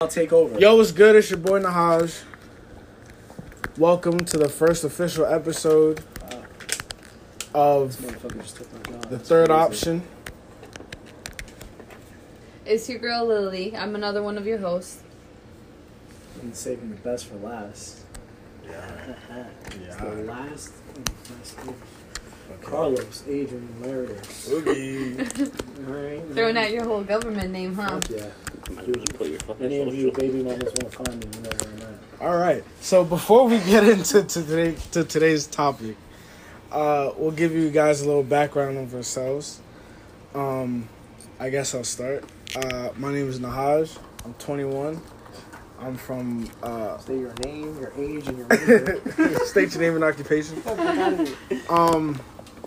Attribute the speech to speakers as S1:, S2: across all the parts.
S1: I'll take over.
S2: Yo, what's good? It's your boy Nahaj. Welcome to the first official episode of
S1: Motherfucker just took my job.
S2: the third
S1: crazy.
S2: option.
S3: It's your girl Lily. I'm another one of your hosts.
S1: And saving the best for last.
S2: Yeah.
S1: It's the last. Last thing. Carlos, Adrian, Meredith.
S2: Oogie.
S1: Alright.
S3: Throwing out your whole government name, huh?
S1: Fuck yeah.
S4: Might as well put your fucking
S1: Any of you baby mamas want to find me, you know where I'm at.
S2: All right. So before we get into today to today's topic, uh, we'll give you guys a little background of ourselves. Um, I guess I'll start. Uh, my name is Nahaj. I'm 21. I'm from uh,
S1: Say your name, your age, and your major.
S2: state your name and occupation.
S1: Fuck out of here.
S2: Um,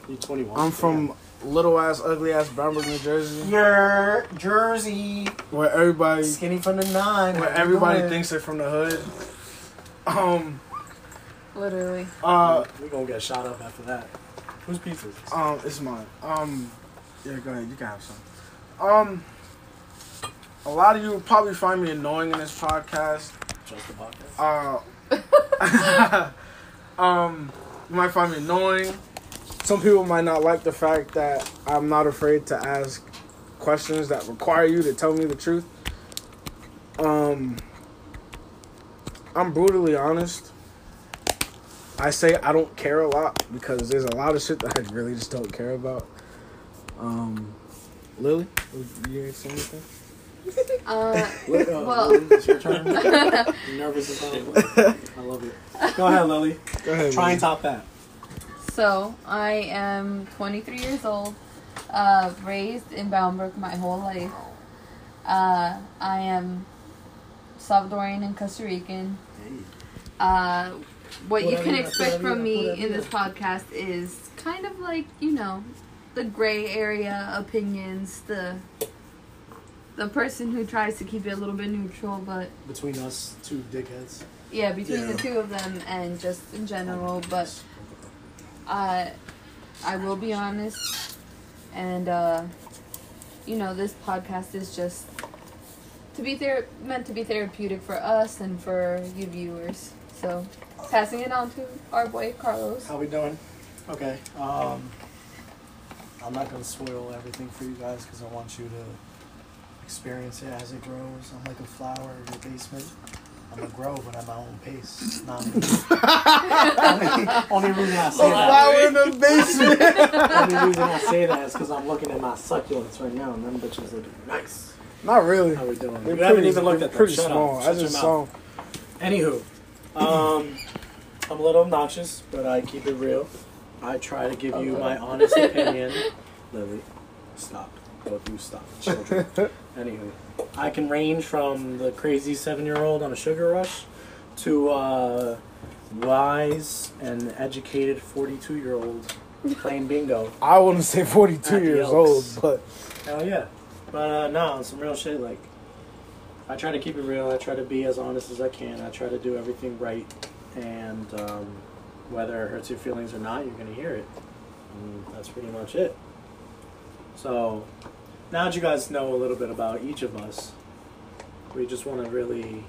S1: You're 21.
S2: I'm from little ass, ugly ass Brownburg, New Jersey,
S1: Your Jersey.
S2: where everybody
S1: Skinny from the nine.
S2: where everybody
S1: doing?
S2: thinks they're from the hood. Um,
S3: Literally.
S2: uh,
S1: we gonna get shot up after that. Whose pizza?
S2: Um, it's mine. Um, yeah, go ahead. You can have some. Um, a lot of you probably find me annoying in this podcast.
S1: Just the podcast.
S2: Uh, um, you might find me annoying. Some people might not like the fact that I'm not afraid to ask questions that require you to tell me the truth. Um, I'm brutally honest. I say I don't care a lot because there's a lot of shit that I really just don't care about. Um, Lily, you saying anything?
S3: Uh,
S1: Wait, uh,
S3: well-
S1: it's your turn. I'm nervous about it. I love it. Go ahead, Lily.
S2: Go ahead.
S1: Try
S2: Lily.
S1: and top that.
S3: so I am 23 years old. Uh, raised in Bound Brook my whole life. Uh, I am Salvadorian and Costa Rican. Uh, what you
S1: Pura
S3: can
S1: vida,
S3: expect
S1: pura
S3: from
S1: vida,
S3: me
S1: pura
S3: in this podcast is kind of like you know the gray area opinions, the the person who tries to keep it a little bit neutral, but
S1: Between us two dickheads.
S3: yeah, between
S2: Yeah.
S3: the two of them and just in general. But uh, I will be honest, and uh, you know this podcast is just to be ther- meant to be therapeutic for us and for you viewers. So passing it on to our boy Carlos.
S1: How we doing? Okay. Um, I'm not gonna spoil everything for you guys because I want you to experience it as it grows. I'm like a flower in your basement. I'm gonna grow, but at my own pace. Not only, only reason I say
S2: A
S1: that.
S2: flower in the basement.
S1: Only reason I say that is because I'm looking at my succulents right now, and them bitches looking nice.
S2: Not really.
S1: How we doing?
S2: They're
S1: we haven't
S2: pretty-
S1: even looked
S2: they're
S1: at them.
S2: pretty
S1: Shut
S2: small.
S1: Up.
S2: I
S1: Shut your
S2: just
S1: mouth.
S2: saw.
S1: Anywho, um, I'm a little obnoxious, but I keep it real. I try to give you my honest opinion. Lily, stop. Both of you stop. Children. Anywho, I can range from the crazy seven year old on a sugar rush to uh, wise and educated 42 year old playing bingo.
S2: I wouldn't say 42
S1: At the
S2: years
S1: Elks.
S2: old, but
S1: Hell yeah. But uh, no, on some real shit, like, I try to keep it real. I try to be as honest as I can. I try to do everything right. And um, whether it hurts your feelings or not, you're going to hear it. And that's pretty much it. So, now that you guys know a little bit about each of us, we just want to really.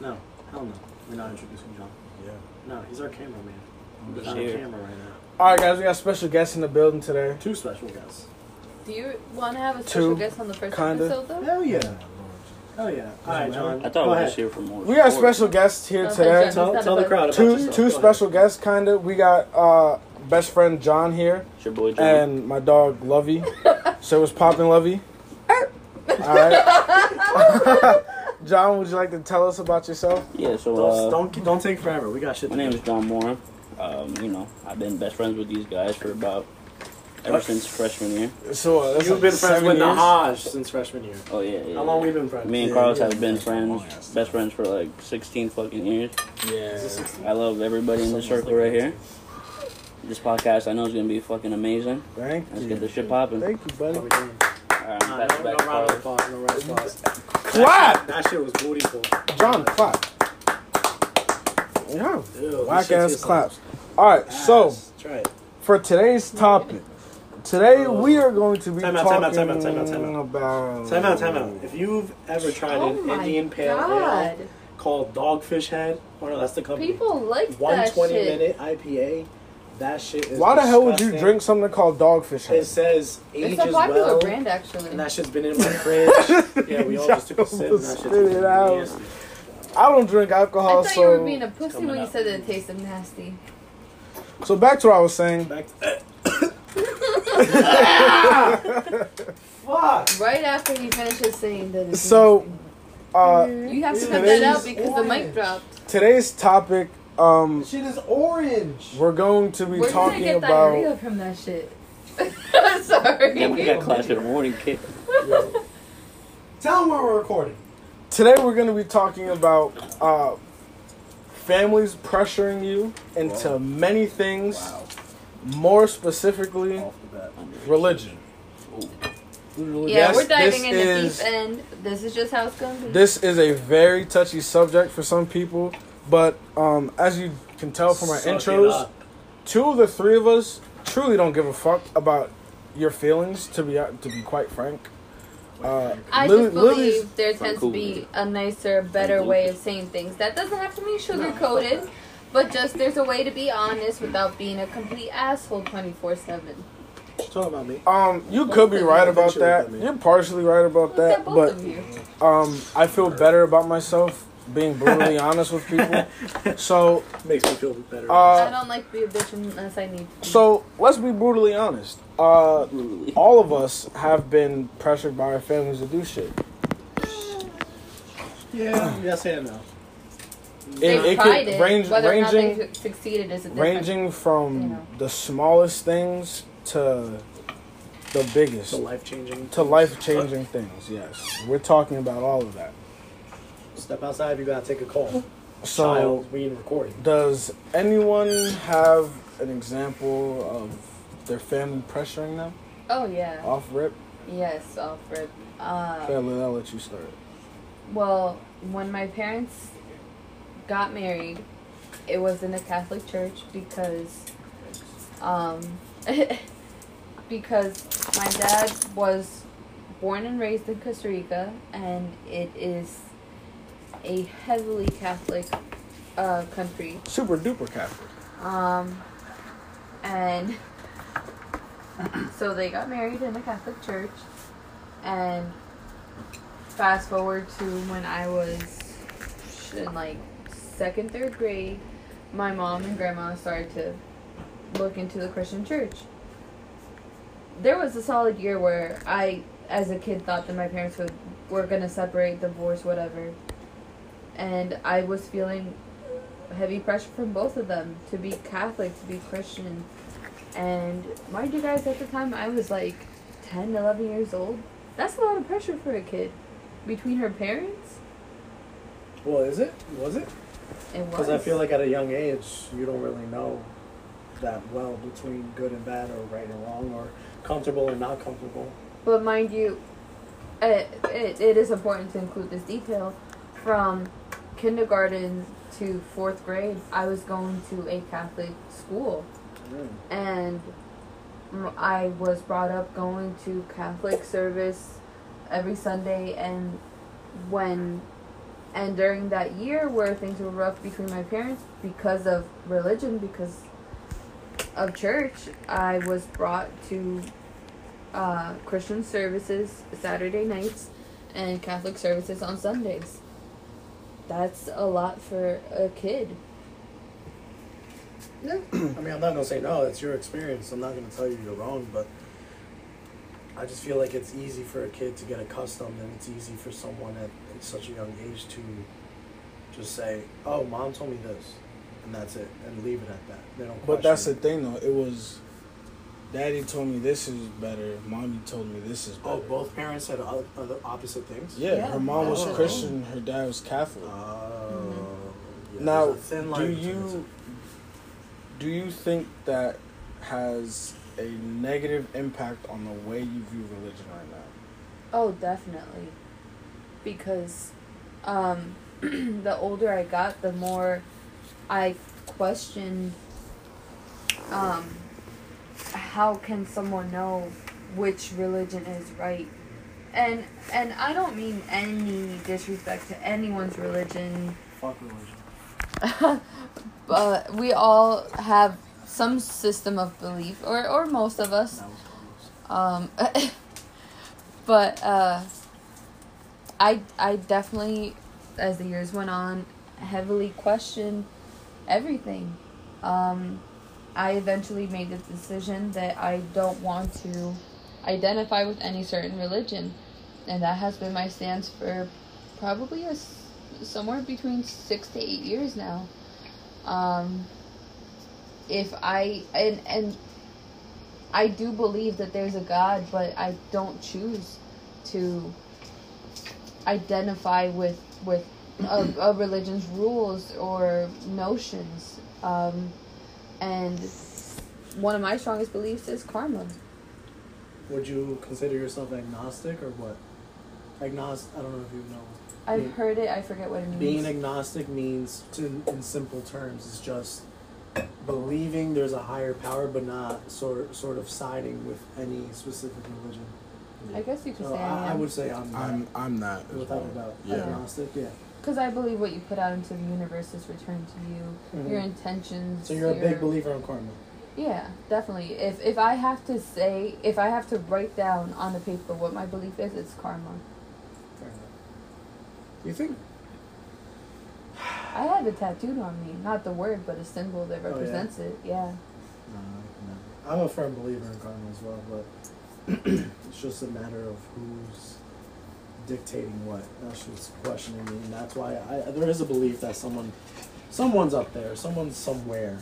S1: No, hell no. We're not introducing John.
S2: yeah.
S1: No, he's our cameraman.
S4: I'm
S1: He's on
S4: here.
S1: camera right now.
S2: All right, guys, we got special guests in the building today.
S1: Two special guests.
S3: Do you want to have a special
S2: Two,
S3: guest on the first
S2: kinda.
S3: episode though?
S1: Hell yeah. Hell yeah. All right, John.
S4: I thought
S1: Go
S4: we were
S1: ahead.
S4: just here for more.
S2: We got
S4: sports.
S2: special guests here
S3: Okay,
S2: today.
S3: Jen.
S1: Tell, tell the crowd about
S2: Two
S1: yourself.
S2: two
S1: Go
S2: special guests, kind of. We got uh, best friend John here
S4: It's your boy John.
S2: and my dog Lovey. so what's popping, Lovey? All right. John, would you like to tell us about yourself?
S4: yeah, so
S1: Don't,
S4: uh,
S1: don't don't take forever. We got shit.
S4: my
S1: to
S4: name
S1: do.
S4: is John Moore. Um, you know, I've been best friends with these guys for about ever
S1: What?
S4: since freshman year.
S2: So uh, that's
S1: You've
S2: like
S1: been friends with. Nahaj since freshman year.
S4: Oh yeah, yeah.
S1: How long we been friends?
S4: Me and Carlos
S2: yeah,
S4: have been
S2: yeah.
S4: friends, best friends for like 16 fucking years.
S2: Yeah.
S4: I love everybody in the circle right here. This podcast I know it's gonna be fucking amazing.
S2: Thank
S4: Let's
S2: you.
S4: get this shit popping.
S2: Thank you, buddy.
S1: How?
S4: Alright, I'm back,
S1: no,
S4: back,
S1: no round of applause. No round of applause.
S2: Clap!
S1: That shit was bootyful.
S2: John, clap. Yeah.
S1: Ew,
S2: Whack ass
S1: tastes
S2: claps. All right, so
S1: Ass. try it.
S2: for today's topic, today we are going to be
S1: Time out,
S2: talking
S1: time out, time out, time out, time out.
S2: about.
S1: Time out, time out. If you've ever oh tried
S3: Oh
S1: an Indian pale
S3: God.
S1: ale called Dogfish Head, or no, that's the company.
S3: People like that
S1: 120
S3: shit.
S1: minute IPA. That shit is.
S2: Why the hell would you
S1: disgusting.
S2: drink something called Dogfish
S1: It
S2: Head?
S1: says
S3: It's
S1: ages
S3: a popular
S1: well.
S3: brand, actually.
S1: And that shit's been in my fridge. yeah, we all just took a sip. And that shit's
S2: Spit it out.
S1: nasty.
S2: I don't drink
S3: I
S2: alcohol,
S3: thought you were
S2: so
S3: being a pussy
S1: coming
S3: when you
S1: up.
S3: said that it tasted nasty.
S2: so back to what I was saying.
S1: Back to. Fuck.
S3: Right after he finishes saying that it's
S2: So, uh,
S3: nasty. you have to cut that out because the mic dropped.
S2: today's topic, um,
S1: Shit is orange.
S2: we're going to be
S3: Where did I
S2: talking
S3: get
S2: about.
S3: diarrhea from that shit? Sorry.
S4: Yeah, we got class in the morning, kid.
S1: Tell them where we're recording.
S2: Today we're going to be talking about uh, families pressuring you into many things, Wow. more specifically
S1: Off the bat.
S2: religion.
S3: Yeah,
S2: Yes,
S3: we're diving
S2: this
S3: in the
S2: is-
S3: deep end. This is just how it's gonna be.
S2: This is a very touchy subject for some people, but um, as you can tell from our
S1: Suck
S2: intros, two of the three of us truly don't give a fuck about your feelings. To be to be quite frank, uh,
S3: I
S2: Lily-
S3: just believe
S2: Lily's-
S3: there tends to be a nicer, better way of saying things. That doesn't have to be sugar coated, but just there's a way to be honest without being a complete asshole twenty four seven.
S1: Talk about me.
S2: Um, you could be right about that. You're partially right about
S3: Look at
S2: that,
S3: both
S2: but
S3: of you.
S2: um, I feel better about myself being brutally honest with people. So,
S1: Makes me feel better.
S3: I
S2: uh,
S3: don't like to be a bitch unless I need to.
S2: so let's be brutally honest. Uh, all of us have been pressured by our families to do shit.
S1: yeah, yes and no.
S3: they
S2: it- it could
S3: tried it.
S2: range-
S3: Whether
S2: ranging-
S3: or not they succeeded is a different.
S2: Ranging from
S3: you know.
S2: the smallest things to the biggest,
S1: So life changing.
S2: to life changing things. Yes, we're talking about all of that.
S1: Step outside if you gotta take a call.
S2: So,
S1: Child, we in recording.
S2: does anyone have an example of their family pressuring them
S3: Oh yeah.
S2: off rip?
S3: Yes, Alfred. Uh,
S2: Okay, I'll I'll let you start.
S3: Well, when my parents got married, it was in a Catholic church because, um, because my dad was born and raised in Costa Rica, and it is a heavily Catholic uh, country.
S2: Super duper Catholic.
S3: Um, and so they got married in a Catholic church, and fast forward to when I was in like second, third grade, my mom and grandma started to look into the Christian church. There was a solid year where I, as a kid, thought that my parents would were gonna separate, divorce, whatever, and I was feeling heavy pressure from both of them to be Catholic, to be Christian. And mind you guys, at the time I was like 10, 11 years old. That's a lot of pressure for a kid. Between her parents,
S1: Well, is it? Was it?
S3: it was.
S1: Because I feel like at a young age, you don't really know that well between good and bad, or right and wrong, or comfortable and not comfortable.
S3: But mind you, it, it, it is important to include this detail. From kindergarten to fourth grade, I was going to a Catholic school. and I was brought up going to Catholic service every Sunday and when and during that year where things were rough between my parents because of religion because of church I was brought to uh, Christian services Saturday nights and Catholic services on Sundays that's a lot for a kid
S1: Yeah. I mean, I'm not gonna say no. It's your experience. I'm not gonna tell you you're wrong, but I just feel like it's easy for a kid to get accustomed, and it's easy for someone at, at such a young age to just say, "Oh, mom told me this," and that's it, and leave it at that. They don't.
S2: But that's the thing, though. It was, Daddy told me this is better. Mommy told me this is better.
S1: Oh, both parents said other, other opposite things.
S2: Yeah,
S3: Yeah.
S2: her mom was
S1: Oh.
S2: Christian. Her dad was Catholic.
S1: Oh. yeah,
S2: now,
S1: there's a thin line
S2: do you do you think that has a negative impact on the way you view religion right now?
S3: Oh, definitely. Because um, the older I got, the more I questioned um, how can someone know which religion is right? And and I don't mean any disrespect to anyone's religion,
S1: Fuck religion.
S3: but we all have some system of belief, or or most of us.
S1: That was
S3: Um, but uh, I I definitely, as the years went on, heavily questioned everything. Um, I eventually made the decision that I don't want to identify with any certain religion, and that has been my stance for probably a somewhere between six to eight years now. Um, if I and and I do believe that there's a God, but I don't choose to identify with with a, a religion's rules or notions. Um, and one of my strongest beliefs is karma.
S1: Would you consider yourself agnostic or what? Agnostic. I don't know if you know.
S3: I've
S1: Yeah.
S3: heard it. I forget what it means.
S1: Being agnostic means, to, in simple terms, is just believing there's a higher power, but not sort sort of siding with any specific religion.
S3: I guess you could
S1: So
S3: say
S1: I, I
S3: I
S1: would say I'm,
S2: I'm I'm not. as
S1: without a doubt
S2: Yeah.
S1: agnostic. Yeah.
S3: Because I believe what you put out into the universe is returned to you.
S1: Mhm.
S3: Your intentions.
S1: So you're a
S3: your-
S1: big believer in karma.
S3: Yeah, definitely. If if I have to say, if I have to write down on the paper what my belief is, it's karma.
S1: Fair enough. You think?
S3: I have it tattooed on me, not the word, but a symbol that
S1: Oh, yeah?
S3: represents it. Yeah.
S1: No, no. I'm a firm believer in karma as well, but it's just a matter of who's dictating what. That's just questioning me, and that's why I, there is a belief that someone, someone's up there, someone's somewhere,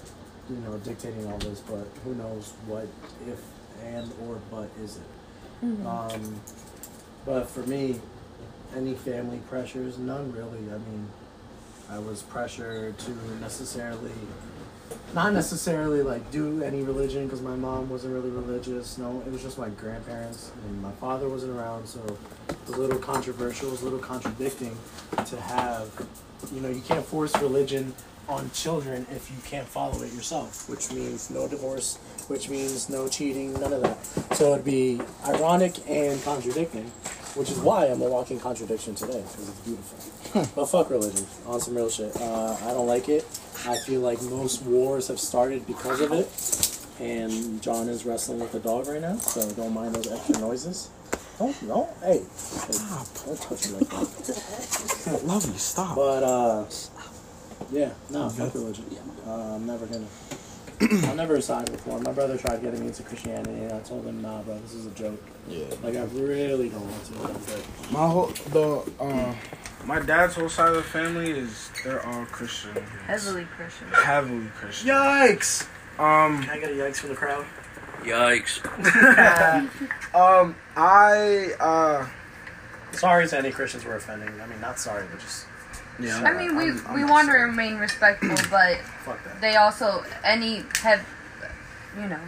S1: you know, dictating all this. But who knows what, if, and or but is it?
S3: Mhm.
S1: Um, but for me, any family pressures, none really. I mean, I was pressured to necessarily, not necessarily like do any religion because my mom wasn't really religious. No, it was just my grandparents and my father wasn't around, so it was a little controversial, it was a little contradicting to have, you know, you can't force religion on children if you can't follow it yourself, which means no divorce, which means no cheating, none of that. So it'd be ironic and contradicting, which is why I'm a walking contradiction today because it's beautiful. but fuck religion, on some real shit. Uh, I don't like it. I feel like most wars have started because of it. And John is wrestling with a dog right now, so don't mind those extra noises. Don't, no, hey,
S2: Stop.
S1: don't touch me like that.
S2: Lovely, stop.
S1: But uh, yeah, no, fuck religion. Uh, I'm never gonna. I'll never side before. My brother tried getting me into Christianity, and I told him, "Nah, bro, this is a joke.
S2: yeah.
S1: Like, I really don't want to." I'm.
S2: My whole the uh, my dad's whole side of the family is they're all Christian.
S3: Heavily Christian.
S2: Heavily Christian.
S1: Yikes!
S2: Um.
S1: Can I get a yikes from the crowd?
S4: Yikes.
S2: Um. I uh.
S1: Sorry to any Christians we're offending. I mean, not sorry, but just
S2: Yeah.
S3: I mean, we
S2: I'm- I'm
S3: we want to remain respectful, but they also any have, you know,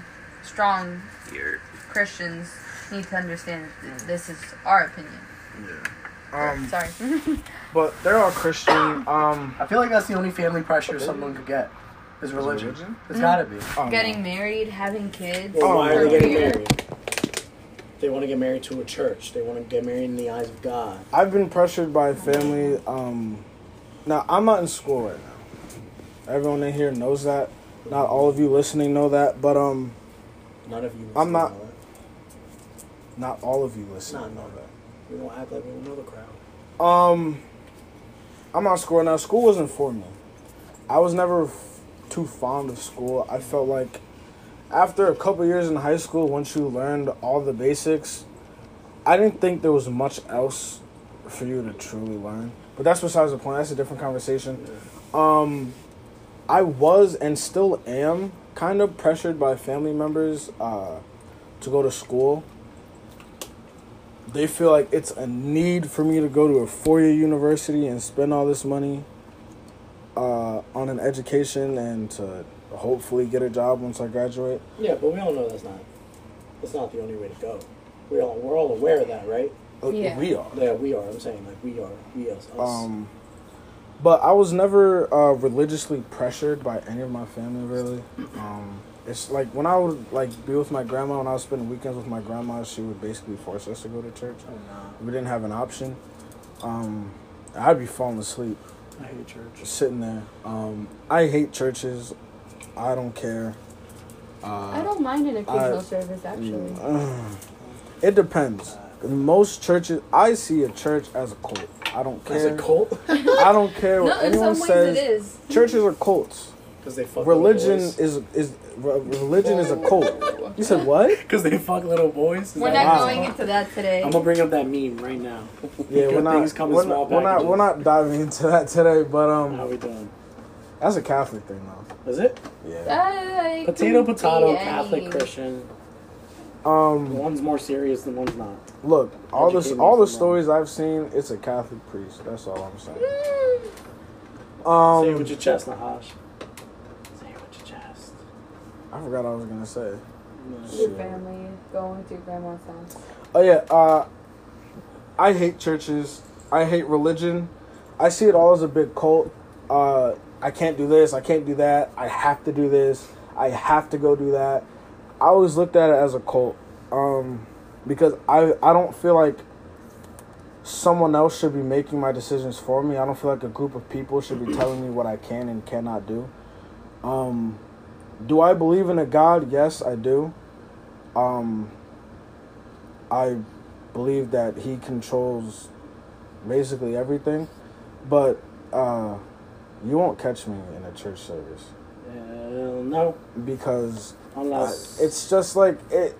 S3: strong
S4: You're
S3: Christians need to understand that this is our opinion.
S2: Yeah. Um.
S3: Sorry.
S2: But they're all Christian. Um.
S1: I feel like that's the only family pressure someone could get is religion.
S2: religion?
S1: It's gotta be.
S2: oh, no.
S3: Getting married, having kids.
S1: Well,
S2: Oh,
S1: why are they getting married? They want to get married to a church. They want to get married in the eyes of God.
S2: I've been pressured by family. Um, now I'm not in school right now. Everyone in here knows that. Not all of you listening know that, but um,
S1: None of you.
S2: I'm not- not all of you listening
S1: No,
S2: know that.
S1: We don't act like we don't know the crowd.
S2: Um, I'm not school now. School wasn't for me. I was never f- too fond of school. I felt like after a couple years in high school, once you learned all the basics, I didn't think there was much else for you to truly learn. But that's besides the point. That's a different conversation. Um, I was and still am kind of pressured by family members uh, to go to school they feel like it's a need for me to go to a four-year university and spend all this money uh, on an education and to hopefully get a job once I graduate.
S1: Yeah, but we all know that's not. That's not the only way to go. We all we're all aware of that, right?
S2: Uh,
S3: Yeah.
S2: We are.
S1: Yeah, we are. I'm saying like we are. We us. us.
S2: Um, but I was never uh, religiously pressured by any of my family, really. Um, It's like when I would like be with my grandma when I was spending weekends with my grandma, she would basically force us to go to church.
S1: Oh, no.
S2: We didn't have an option. Um, I'd be falling asleep
S1: I hate church.
S2: sitting there. Um, I hate churches. I don't care. Uh,
S3: I don't mind an occasional
S2: I-
S3: service actually.
S2: Uh, it depends. In most churches, I see a church as a cult. I don't
S1: As
S2: care.
S1: a cult?
S2: I don't care
S3: No,
S2: what
S3: in
S2: anyone
S3: some ways
S2: says.
S3: it is.
S2: Churches are cults.
S1: Because they fuck
S2: Religion
S1: boys.
S2: is is religion is a cult. You said what?
S1: Because they fuck little boys. Is
S3: We're not
S2: Wow.
S3: going into that today.
S1: I'm gonna bring up that meme right now.
S2: Yeah, we're not.
S1: things come
S2: We're
S1: small
S2: not, we're not. We're not diving into that today. But um, How
S1: we doing?
S2: that's a Catholic thing though.
S1: Is it
S2: Yeah.
S3: Uh,
S1: potato, potato, Catholic, Christian?
S2: Um,
S1: One's more serious than one's not.
S2: Look, all the
S1: Educate me
S2: all the stories I've seen, it's a Catholic priest. That's all I'm saying. Um,
S1: Say it with your chest, Nahash. Say it with your chest.
S2: I forgot what I was gonna say.
S3: Your family going to grandma's house.
S2: Oh yeah, uh, I hate churches. I hate religion. I see it all as a big cult. Uh, I can't do this. I can't do that. I have to do this. I have to go do that. I always looked at it as a cult, um, because I I don't feel like someone else should be making my decisions for me. I don't feel like a group of people should be telling me what I can and cannot do. Um, do I believe in a God? Yes, I do. Um, I believe that he controls basically everything, but uh, you won't catch me in a church service
S1: Uh, no,
S2: because uh,
S1: unless
S2: it's just like it.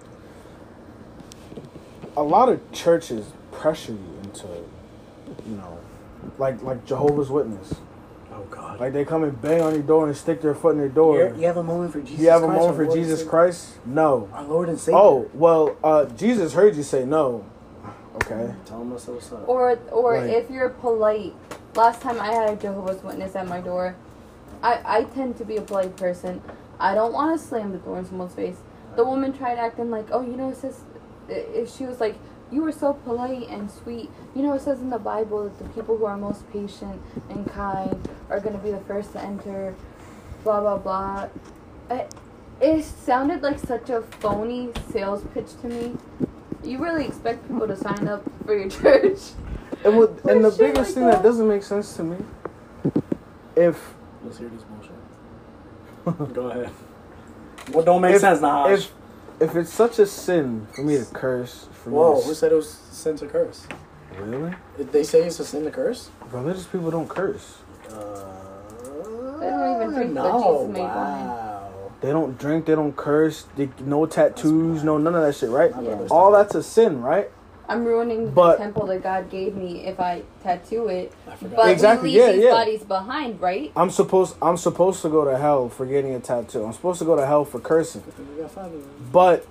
S2: A lot of churches pressure you into, you know, like like Jehovah's Witness.
S1: Oh God.
S2: Like they come and bang on your door and stick their foot in your door.
S1: You're- you have a moment for Jesus.
S2: you have a
S1: Christ,
S2: moment for
S1: Lord
S2: Jesus Christ? No.
S1: Our Lord and Savior.
S2: Oh well, uh, Jesus heard you say no. Okay.
S1: Tell him what's up. What's.
S3: Or or
S2: Like-
S3: if you're polite. Last time I had a Jehovah's Witness at my door, I I tend to be a polite person. I don't want to slam the door in someone's face. The woman tried acting like, oh, you know, it says, if she was like, you were so polite and sweet. You know, it says in the Bible that the people who are most patient and kind are going to be the first to enter. Blah blah blah. It, it sounded like such a phony sales pitch to me. You really expect people to sign up for your church?
S2: And what,
S3: For
S2: and the biggest
S3: like
S2: thing that
S3: that?
S2: doesn't make sense to me, if
S1: Let's hear this bullshit. Go ahead. What don't make
S2: if,
S1: sense, now.
S2: if if it's such a sin for me to curse, for
S1: Whoa,
S2: me
S1: who
S2: to,
S1: said it was sin to curse?
S2: really,
S1: Did they say it's a sin to curse?
S2: religious people don't curse.
S1: Uh,
S3: They don't even drink what
S1: no,
S3: Jesus made
S1: wow.
S2: They don't drink. They don't curse. They, no tattoos. No none of that shit. Right?
S3: Yeah.
S2: All that's a sin, right?
S3: I'm ruining
S2: But-
S3: the temple that God gave me if I tattoo it.
S1: I.
S3: But
S2: Exactly,
S3: we leave
S2: yeah,
S3: these
S2: yeah.
S3: bodies behind, right?
S2: I'm supposed. I'm supposed to go to hell for getting a tattoo. I'm supposed to go to hell for cursing.
S1: We got five of them.
S2: But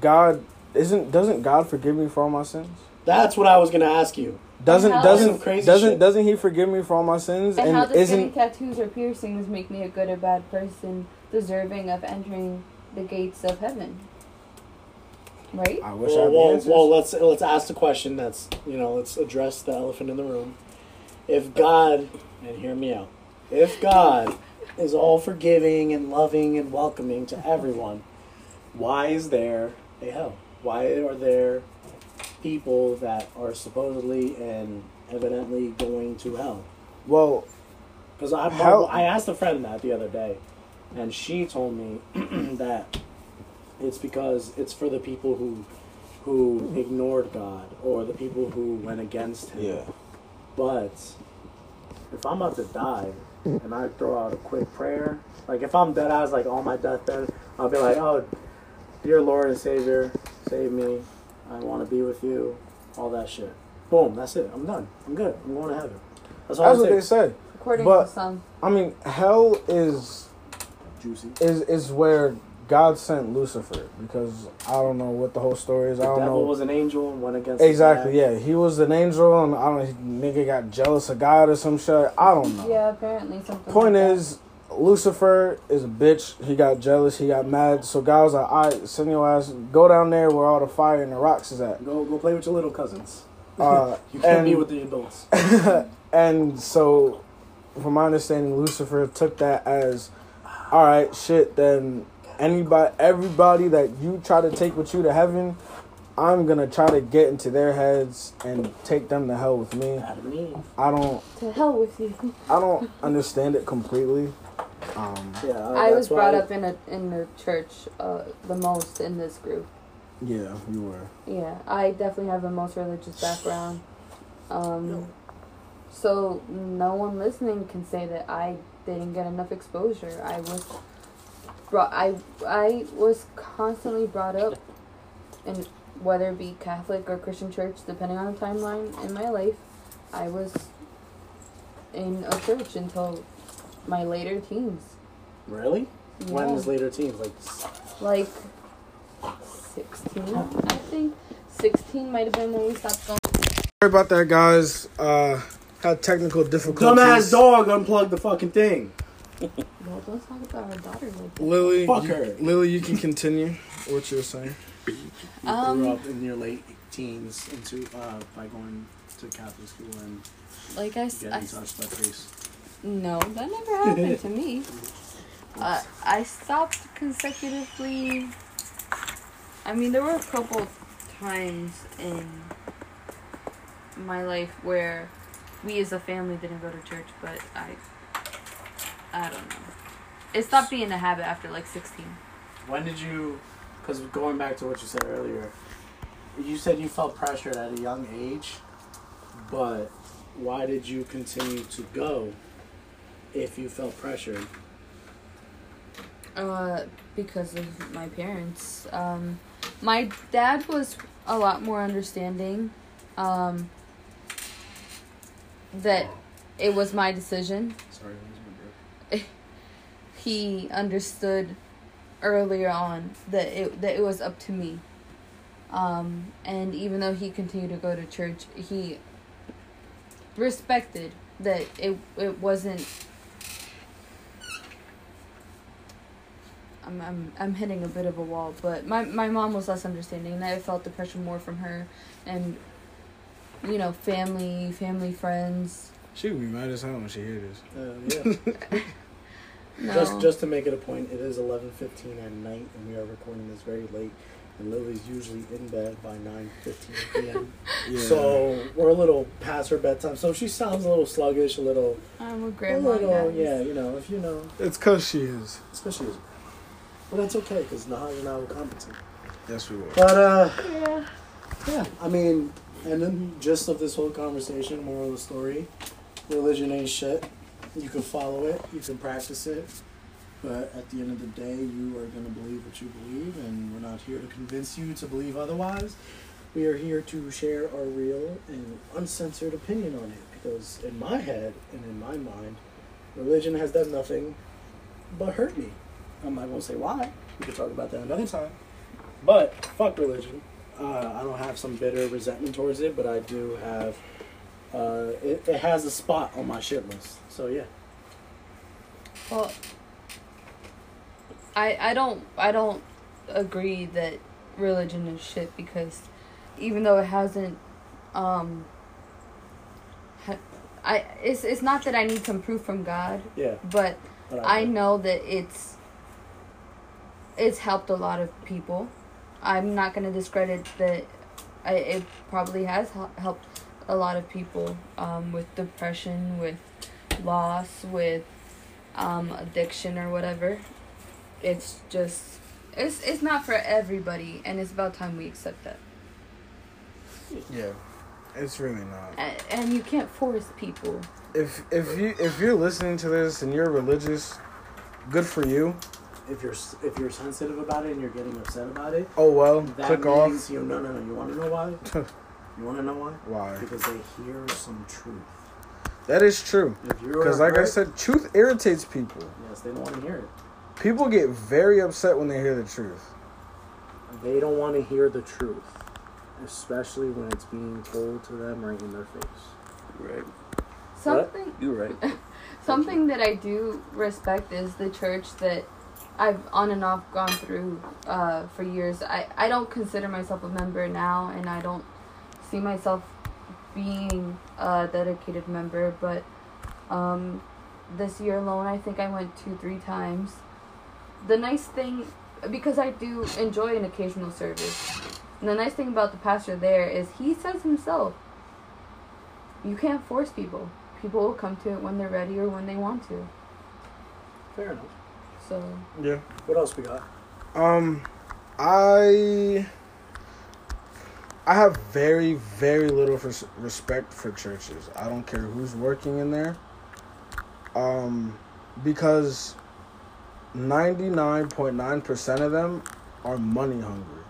S2: God isn't. Doesn't God forgive me for all my sins?
S1: That's what I was gonna ask you.
S2: Doesn't doesn't
S1: crazy
S2: doesn't
S1: shit.
S2: doesn't He forgive me for all my sins?
S3: And, how
S2: And
S3: does getting
S2: isn't
S3: tattoos or piercings make me a good or bad person deserving of entering the gates of heaven? Right?
S2: I wish I
S1: Well,
S2: had the
S1: well,
S2: answers.
S1: well, let's let's ask the question. That's you know, let's address the elephant in the room. If God, and hear me out, if God is all forgiving and loving and welcoming to everyone, why is there a hell? Why are there people that are supposedly and evidently going to hell?
S2: Well,
S1: Because I I asked a friend that the other day, and she told me that it's because it's for the people who who mm-hmm. ignored God or the people who went against Him.
S2: yeah.
S1: But if I'm about to die mm. and I throw out a quick prayer, like if I'm dead, I was like on my deathbed, I'll be like, "Oh, dear Lord and Savior, save me. I want to be with you." All that shit. Boom. That's it. I'm done. I'm good. I'm going to heaven. That's all
S2: That's
S1: it
S2: what they say.
S3: According
S2: But-
S3: to some.
S2: I mean, hell is
S1: Juicy.
S2: is is where God sent Lucifer because I don't know what the whole story is. I don't
S1: devil
S2: know
S1: was an angel and went against.
S2: exactly. Yeah, he was an angel, and I don't know. Nigga got jealous of God or some shit. I don't know.
S3: Yeah, apparently something.
S2: Point
S3: like that.
S2: is, Lucifer is a bitch. He got jealous. He got mad. So God was like, "All right, send your ass. Go down there where all the fire and the rocks is at."
S1: Go go play with your little cousins.
S2: Uh,
S1: You can't
S2: and-
S1: be with the adults.
S2: and so, from my understanding, Lucifer took that as, all all right, shit. Then anybody, everybody that you try to take with you to heaven, I'm gonna try to get into their heads and take them to hell with me.
S1: Adam and Eve.
S2: I don't,
S3: To hell with you.
S2: I don't understand it completely. Um,
S1: Yeah,
S3: I was
S1: that's why-
S3: brought up in a in the church uh, the most in this group.
S2: yeah, you were.
S3: Yeah, I definitely have the most religious background. Um, so no one listening can say that I didn't get enough exposure. I was brought. I I was constantly brought up, in whether it be Catholic or Christian church, depending on the timeline in my life, I was in a church until my later teens.
S1: Really? When
S3: Yeah.
S1: is later teens? Like,
S3: like 16 i think 16 might have been when we stopped going
S2: Sorry about that, guys. Uh, had technical difficulties.
S1: dumbass dog unplugged the fucking thing.
S3: well don't talk about our daughter like that
S2: Lily,
S1: Fuck
S2: you-
S1: her.
S2: Lily, you can continue what you were saying.
S1: You
S3: Um,
S1: grew up in your late teens into uh, by going to Catholic school and
S3: like i, s- I
S1: getting
S3: s-
S1: touched by priests.
S3: no that never happened to me uh, i stopped consecutively i mean there were a couple times in my life where we as a family didn't go to church but i i don't know it stopped being a habit after like 16
S1: When did you? Because going back to what you said earlier, you said you felt pressured at a young age, but why did you continue to go if you felt pressured?
S3: Uh, because of my parents. Um, my dad was a lot more understanding. Um, that it was my decision.
S1: Sorry, that was my
S3: He understood earlier on that it that it was up to me. Um, and even though he continued to go to church, he respected that it it wasn't I'm, I'm I'm hitting a bit of a wall, but my my mom was less understanding, and I felt the pressure more from her, and you know, family, family, friends.
S2: She would be mad as hell when she hears this.
S1: Uh, yeah.
S3: No,
S1: Just just to make it a point, it is eleven fifteen at night, and we are recording this very late. And Lily's usually in bed by nine fifteen p.m.
S2: Yeah.
S1: So we're a little past her bedtime. So she sounds a little sluggish, a little,
S3: I'm a
S1: a
S3: grandma.
S1: little,
S3: guys.
S1: yeah, you know, if you know,
S2: it's cause she is.
S1: especially. But that's okay because Naha's and I will compensate.
S2: Yes, we will.
S1: But uh,
S3: Yeah.
S1: yeah, I mean, and then gist of this whole conversation, moral of the story, religion ain't shit. You can follow it, you can practice it, but at the end of the day, you are gonna believe what you believe, and we're not here to convince you to believe otherwise. We are here to share our real and uncensored opinion on it, because in my head and in my mind, religion has done nothing but hurt me. I'm not gonna say why. We could talk about that another time. But fuck religion. Uh, I don't have some bitter resentment towards it, but I do have. Uh, it, it has a spot on my shit list. So yeah.
S3: Well, I I don't I don't agree that religion is shit because even though it hasn't um ha- I it's it's not that I need some proof from God,
S1: Yeah.
S3: but
S1: But
S3: I know that it's it's helped a lot of people. I'm not going to discredit that I, it probably has helped a lot of people um, with depression, with loss, with um, addiction or whatever. It's just it's it's not for everybody, and it's about time we accept that.
S2: Yeah. It's really not.
S3: And, and you can't force people.
S2: If if you if you're listening to this and you're religious, good for you.
S1: if you're if you're sensitive about it and you're getting upset about it,
S2: Oh well,
S1: that
S2: click
S1: means
S2: off.
S1: you no no no. You want to know why? you want to know why?
S2: Why?
S1: Because they hear some truth.
S2: That is true. Because like I said, truth irritates people.
S1: yes, they don't want to hear it.
S2: People get very upset when they hear the truth.
S1: They don't want to hear the truth, especially when it's being told to them right in their face.
S4: Right.
S3: Something
S4: You're right.
S3: Something that I do respect is the church that I've on and off gone through uh, for years. I, I don't consider myself a member now, and I don't see myself being a dedicated member. But um, this year alone, I think I went two, three times. the nice thing because I do enjoy an occasional service. And the nice thing about the pastor there is he says himself, you can't force people. People will come to it when they're ready or when they want to.
S1: Fair enough.
S3: So
S2: Yeah.
S1: What else we got?
S2: Um, I I have very very little res- respect for churches. I don't care who's working in there. Um, because ninety nine point nine percent of them are money hungry.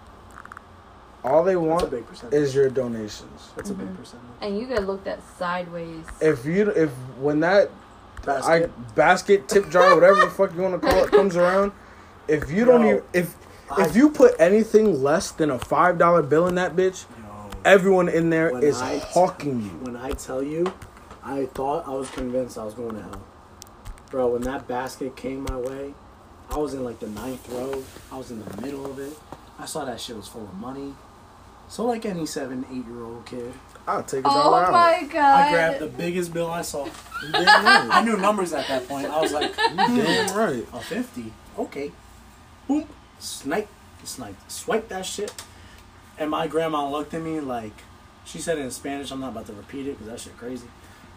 S2: All they want is your donations.
S1: That's a big
S3: Mhm.
S1: percentage.
S3: and you get looked at sideways.
S2: If you if when that I
S1: Basket.
S2: basket tip jar whatever the fuck you want to call it comes around, if you don't even if
S1: I-
S2: if you put anything less than a five dollar bill in that bitch,
S1: Yo,
S2: everyone in there
S1: When
S2: is
S1: I-
S2: hawking you.
S1: when I tell you, I thought I was convinced I was going to hell. Bro, when that basket came my way, I was in like the ninth row. I was in the middle of it. I saw that shit was full of money. So like any seven, eight year old kid,
S2: I'll take a
S3: oh
S2: dollar out.
S3: my god!
S1: I grabbed the biggest bill I saw.
S2: You damn right.
S1: I knew numbers at that point. I was like,
S2: You damn right.
S1: a fifty, okay. Boom, snipe, snipe, swipe that shit. And my grandma looked at me like, she said it in Spanish. I'm not about to repeat it because that shit crazy.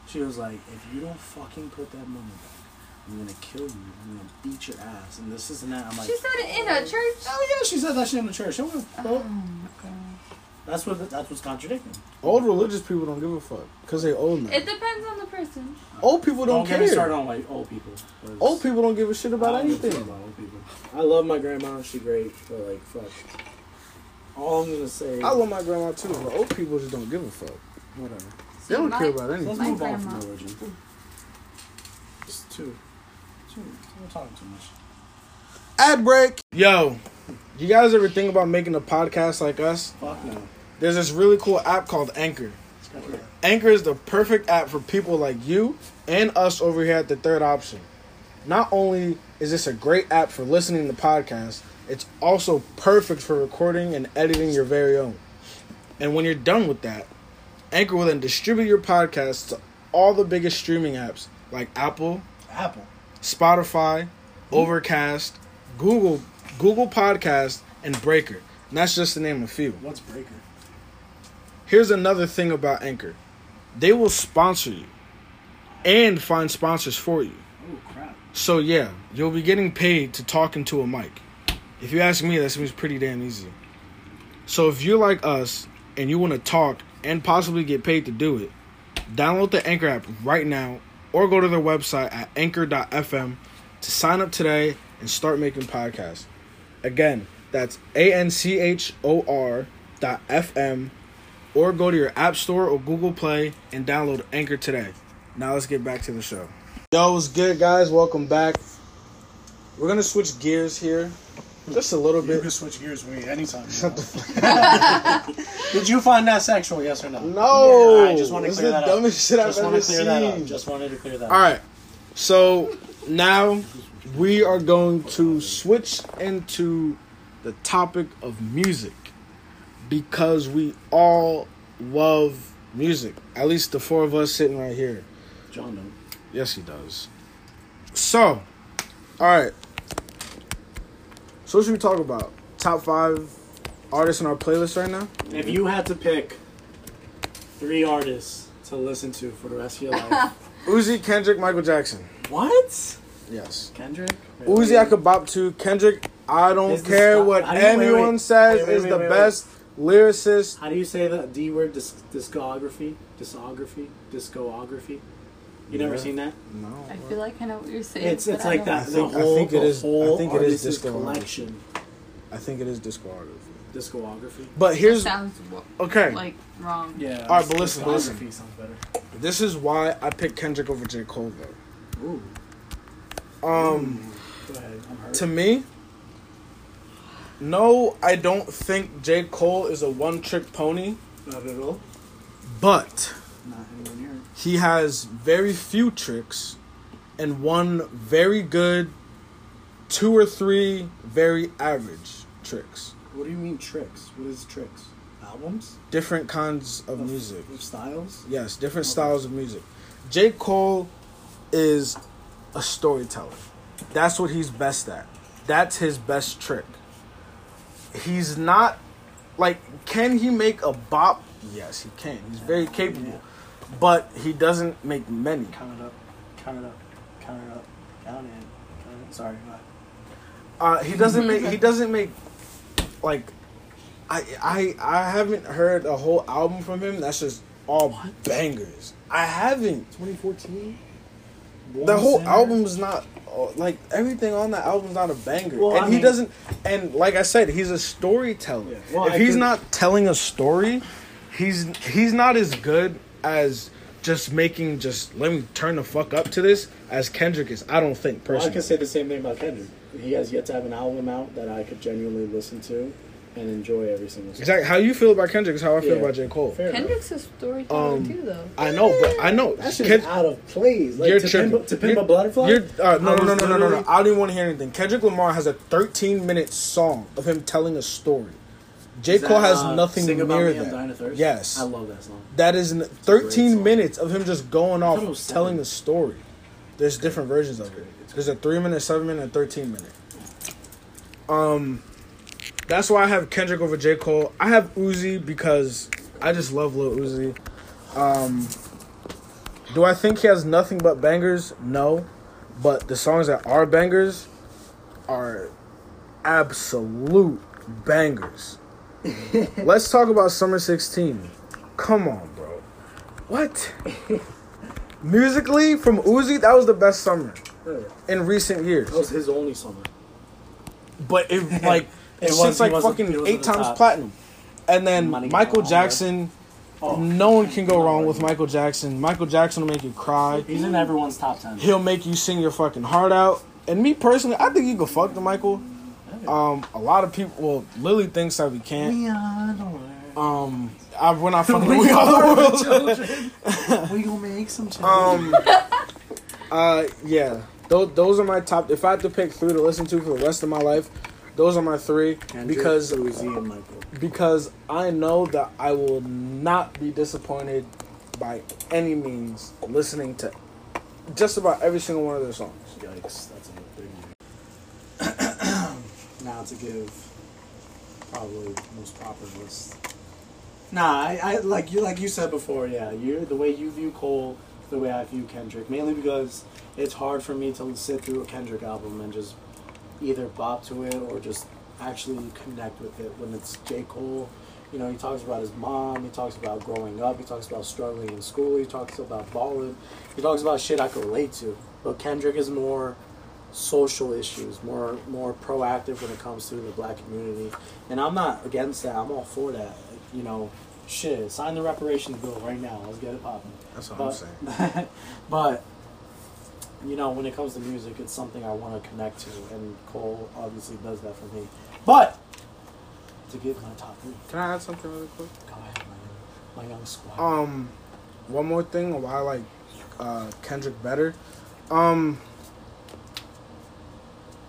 S1: She was like, if you don't fucking put that money back, I'm gonna kill you. I'm gonna beat your ass. And this, is and that. I'm like,
S3: She said it in a church.
S1: oh yeah, she said that shit in the church.
S3: Oh my god!
S1: That's what. That's what's contradicting.
S2: Old religious people don't give a fuck because they old now.
S3: It depends on the person.
S2: Old people don't,
S1: get me started
S2: care.
S1: on like old people.
S2: Old people don't give a shit about
S1: I don't give a fuck
S2: anything.
S1: about old people. I love my grandma. She great, but like fuck. All I'm gonna say.
S2: I love my grandma too, but old people just don't give a fuck.
S1: whatever.
S2: They don't
S3: my-
S2: care about
S1: Let's
S2: anything.
S3: My
S1: move on
S3: grandma.
S1: from religion. Just two. Two. We're talking too much.
S2: Ad break. Yo, you guys ever think about making a podcast like us?
S1: Fuck no.
S2: There's this really cool app called Anchor. Anchor is the perfect app for people like you and us over here at the third option. Not only is this a great app for listening to podcasts, it's also perfect for recording and editing your very own. And when you're done with that, Anchor will then distribute your podcast to all the biggest streaming apps like Apple,
S1: Apple.
S2: Spotify, Overcast, Google, Google Podcast, and Breaker. And that's just to name of a few.
S1: What's Breaker?
S2: Here's another thing about Anchor. They will sponsor you and find sponsors for you.
S1: Oh crap.
S2: So yeah, you'll be getting paid to talk into a mic. If you ask me, that seems pretty damn easy. So if you're like us and you want to talk and possibly get paid to do it, download the Anchor app right now or go to their website at anchor.fm to sign up today and start making podcasts. Again, that's A N C H O R dot FM or go to your App Store or Google Play and download Anchor today. Now let's get back to the show. Yo, what's good, guys? Welcome back. We're gonna switch gears here, just a little
S1: You
S2: bit.
S1: can switch gears with me anytime.
S2: Shut the fuck
S1: Did you find that sexual? Yes or no?
S2: No,
S1: I just want to clear
S2: the
S1: that
S2: dumbest
S1: up.
S2: shit I've
S1: just want to clear that up. Just wanted to clear that.
S2: All
S1: up.
S2: right, so now we are going to switch into the topic of music because we all love music. At least the four of us sitting right here.
S1: John, don't.
S2: Yes, he does. So, all right. So, what should we talk about? Top five artists in our playlist right now?
S1: If you had to pick three artists to listen to for the rest of your life,
S2: Uzi, Kendrick, Michael Jackson.
S1: what?
S2: Yes.
S1: Kendrick?
S2: Uzi, I could bop to. Kendrick, I don't
S1: Is this-
S2: care what
S1: how do you- wait,
S2: anyone
S1: wait.
S2: says
S1: Wait, wait,
S2: is
S1: wait,
S2: the
S1: wait, wait.
S2: best lyricist.
S1: How do you say the D word? Dis- discography? Discography? Discography? You never
S2: Yeah.
S1: seen that?
S2: No.
S3: I feel like I know what you're saying.
S1: It's
S3: but
S1: it's
S3: I
S1: like
S3: don't-
S1: that.
S2: I think-
S1: the
S2: I
S1: whole,
S2: think it
S1: the
S2: is- I
S1: whole
S2: think it is
S1: artist's
S2: discography.
S1: collection.
S2: I think it is discography.
S1: Discography.
S2: But here's
S3: sounds wo-
S2: okay.
S3: like wrong.
S1: Yeah.
S2: All right, but listen, but listen.
S1: discography sounds better.
S2: This is why I picked Kendrick over J Cole though.
S1: Ooh.
S2: Um,
S1: Go ahead. I'm hurt.
S2: to me, no, I don't think J Cole is a one-trick pony,
S1: Not at all.
S2: but
S1: Not anywhere near it.
S2: he has very few tricks and one very good, two or three very average tricks.
S1: What do you mean tricks? What is tricks? Albums?
S2: Different kinds of music.
S1: Of styles?
S2: Yes, different
S1: Okay.
S2: styles of music. J. Cole is a storyteller. That's what he's best at. That's his best trick. He's not like can he make a bop? Yes, he can. He's very capable. But he doesn't make many.
S1: Count it up. Count it up. Count it up. Count it. Count it. Sorry.
S2: Uh, he doesn't make he doesn't make like I I I haven't heard a whole album from him that's just all bangers. I haven't.
S1: 2014.
S2: The whole album's not uh, like everything on that album's not a banger,
S1: Well,
S2: and
S1: I
S2: he
S1: mean-
S2: doesn't. And like I said, he's a storyteller.
S1: Yeah. Well,
S2: if
S1: I
S2: he's
S1: could-
S2: not telling a story, he's he's not as good as just making just let me turn the fuck up to this as Kendrick is. I don't think
S1: Well, I can say the same thing about Kendrick. He has yet to have an album out that I could genuinely listen to and enjoy every single song.
S2: Exactly how you feel about Kendrick is how I feel
S1: Yeah.
S2: about J Cole.
S1: Fair enough.
S3: Kendrick's a storyteller
S2: Um,
S3: too, though.
S2: I know, but I know
S1: That shit
S2: Kend-
S1: out of place. Like
S2: You're
S1: to
S2: tripping.
S1: pimp, to pimp
S2: You're-
S1: a butterfly.
S2: You're, uh, no,
S1: I
S2: no, no,
S1: was
S2: no, no, no, no.
S1: literally-
S2: I don't even want to hear anything. Kendrick Lamar has a 13 minute song of him telling a story. J.
S1: Is
S2: Cole
S1: that,
S2: has
S1: uh,
S2: nothing
S1: Sing About
S2: near
S1: Me, I'm
S2: that.
S1: Dying of Thirst?
S2: Yes.
S1: I love that song.
S2: That is n-
S1: great
S2: 13
S1: song.
S2: minutes of him just going off
S1: it was seven.
S2: telling a story. There's different versions of it. There's a 3 minute, 7 minute, and 13 minute. Um, That's why I have Kendrick over J. Cole. I have Uzi because I just love Lil Uzi. Um, do I think he has nothing but bangers? No. But the songs that are bangers are absolute bangers. Let's talk about Summer 16. Come on, bro. What? Musically, from Uzi, that was the best summer in recent years.
S1: That was his only summer.
S2: But it like
S1: It was-
S2: like fucking eight times
S1: top.
S2: platinum. And then
S1: Money
S2: Michael Jackson,
S1: Oh,
S2: no one can go wrong with Michael Jackson. Michael Jackson will make you cry.
S1: he's in everyone's top ten.
S2: He'll make you sing your fucking heart out. And me personally, I think you can fuck the Michael. Um, a lot of people, well, Lily thinks that we can't.
S1: We are the world.
S2: Um, I, we're not fucking.
S1: We
S2: we are the
S1: the
S2: world.
S1: children. we gonna make some children.
S2: Um, uh, yeah, those those are my top. If I had to pick three to listen to for the rest of my life, those are my three
S1: Kendrick,
S2: because
S1: Uzi and Michael.
S2: because I know that I will not be disappointed by any means listening to just about every single one of their songs.
S1: Yikes, that's a big now to give probably most proper list. Nah, I, I like you like you said before, yeah. You the way you view Cole, the way I view Kendrick. Mainly because it's hard for me to sit through a Kendrick album and just either bop to it or just actually connect with it when it's J. Cole. You know, he talks about his mom, he talks about growing up, he talks about struggling in school, he talks about balling, he talks about shit I could relate to. But Kendrick is more social issues, more more proactive when it comes to the black community. And I'm not against that. I'm all for that. You know, shit, sign the reparations bill right now. Let's get it popping.
S2: That's what
S1: But,
S2: I'm saying.
S1: but you know, when it comes to music, it's something I want to connect to, and Cole obviously does that for me. But to get my top three,
S2: Can I add something really quick?
S1: go ahead, my, my young squad.
S2: Um, one more thing why I like uh, Kendrick better. Um,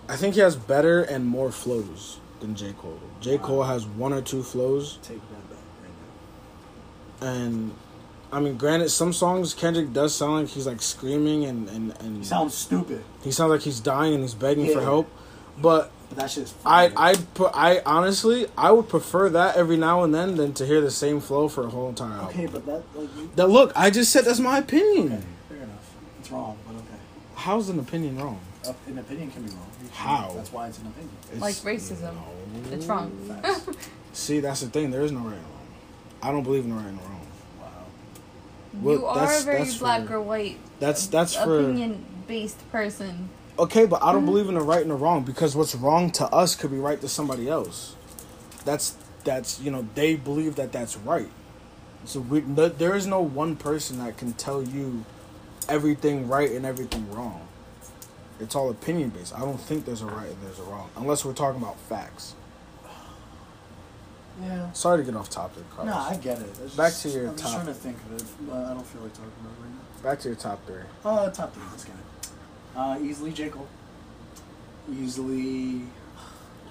S2: I think he has better and more flows than J Cole. J Cole has one or two flows,
S1: Take that back right now.
S2: and I mean, granted, some songs Kendrick does sound like he's like screaming and and and.
S1: He sounds stupid,
S2: he sounds like he's dying and he's begging for help. But
S1: but that shit's.
S2: I. I put I honestly I would prefer that every now and then than to hear the same flow for a whole entire album.
S1: okay, but that like you.
S2: That look, I just said that's my opinion.
S1: Okay, fair enough. It's wrong, but okay.
S2: How's an opinion wrong?
S1: Uh, An opinion can be wrong. Can-
S2: How?
S1: That's why it's an opinion.
S2: It's-
S3: Like racism.
S2: No.
S3: It's wrong.
S2: See, that's the thing. There is no right and wrong. I don't believe in right and wrong. Well,
S3: you are a very black
S2: for-
S3: or white
S2: That's that's for
S3: opinion based person.
S2: okay, but I don't mm-hmm. believe in the right and the wrong because what's wrong to us could be right to somebody else. That's that's you know they believe that that's right. So we no, there is no one person that can tell you everything right and everything wrong. It's all opinion based. I don't think there's a right and there's a wrong unless we're talking about facts.
S1: Yeah.
S2: Sorry to get off topic, Carlos.
S1: No, I get it. It's
S2: Back
S1: just-
S2: to your top I'm
S1: trying to think of it, but I don't feel like talking about it right now.
S2: Back to your top three.
S1: Uh, top three. Let's get it. Uh, easily J Cole. Easily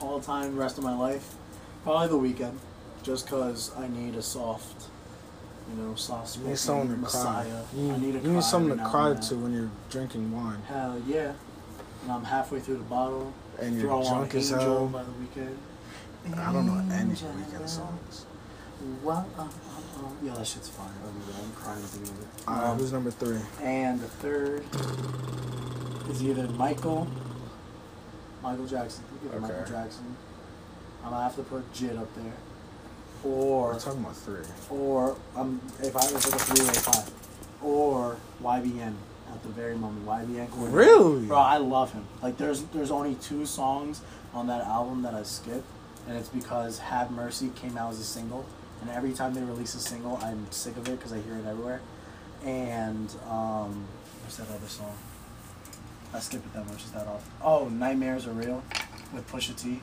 S1: all the time, rest of my life. Probably the Weeknd, just cause I need a soft, you know, soft
S2: You need
S1: spoken
S2: someone to
S1: Messiah.
S2: cry. You,
S1: I need,
S2: you need someone to cry to when you're drinking wine.
S1: Hell yeah. and I'm halfway through the bottle.
S2: And you're drunk as hell.
S1: by the Weeknd.
S2: I don't know any Weeknd songs.
S1: Well, uh, uh, uh, yeah, that shit's fire. I'm, I'm crying thinking of it.
S2: Uh,
S1: Um,
S2: who's number three?
S1: and the third is either Michael, Michael Jackson. Give Michael Jackson. I'm gonna have to put Jid up there, or
S2: We're talking about three.
S1: or um, if I was like a three-way five, or YBN at the very moment. YBN. Cordae.
S2: Really?
S1: Bro, I love him. Like, there's there's only two songs on that album that I skip, and it's because Have Mercy came out as a single, and every time they release a single, I'm sick of it because I hear it everywhere. And um, what's that other song? I skip it that much. Is that off? Oh, Nightmares Are Real with Pusha T.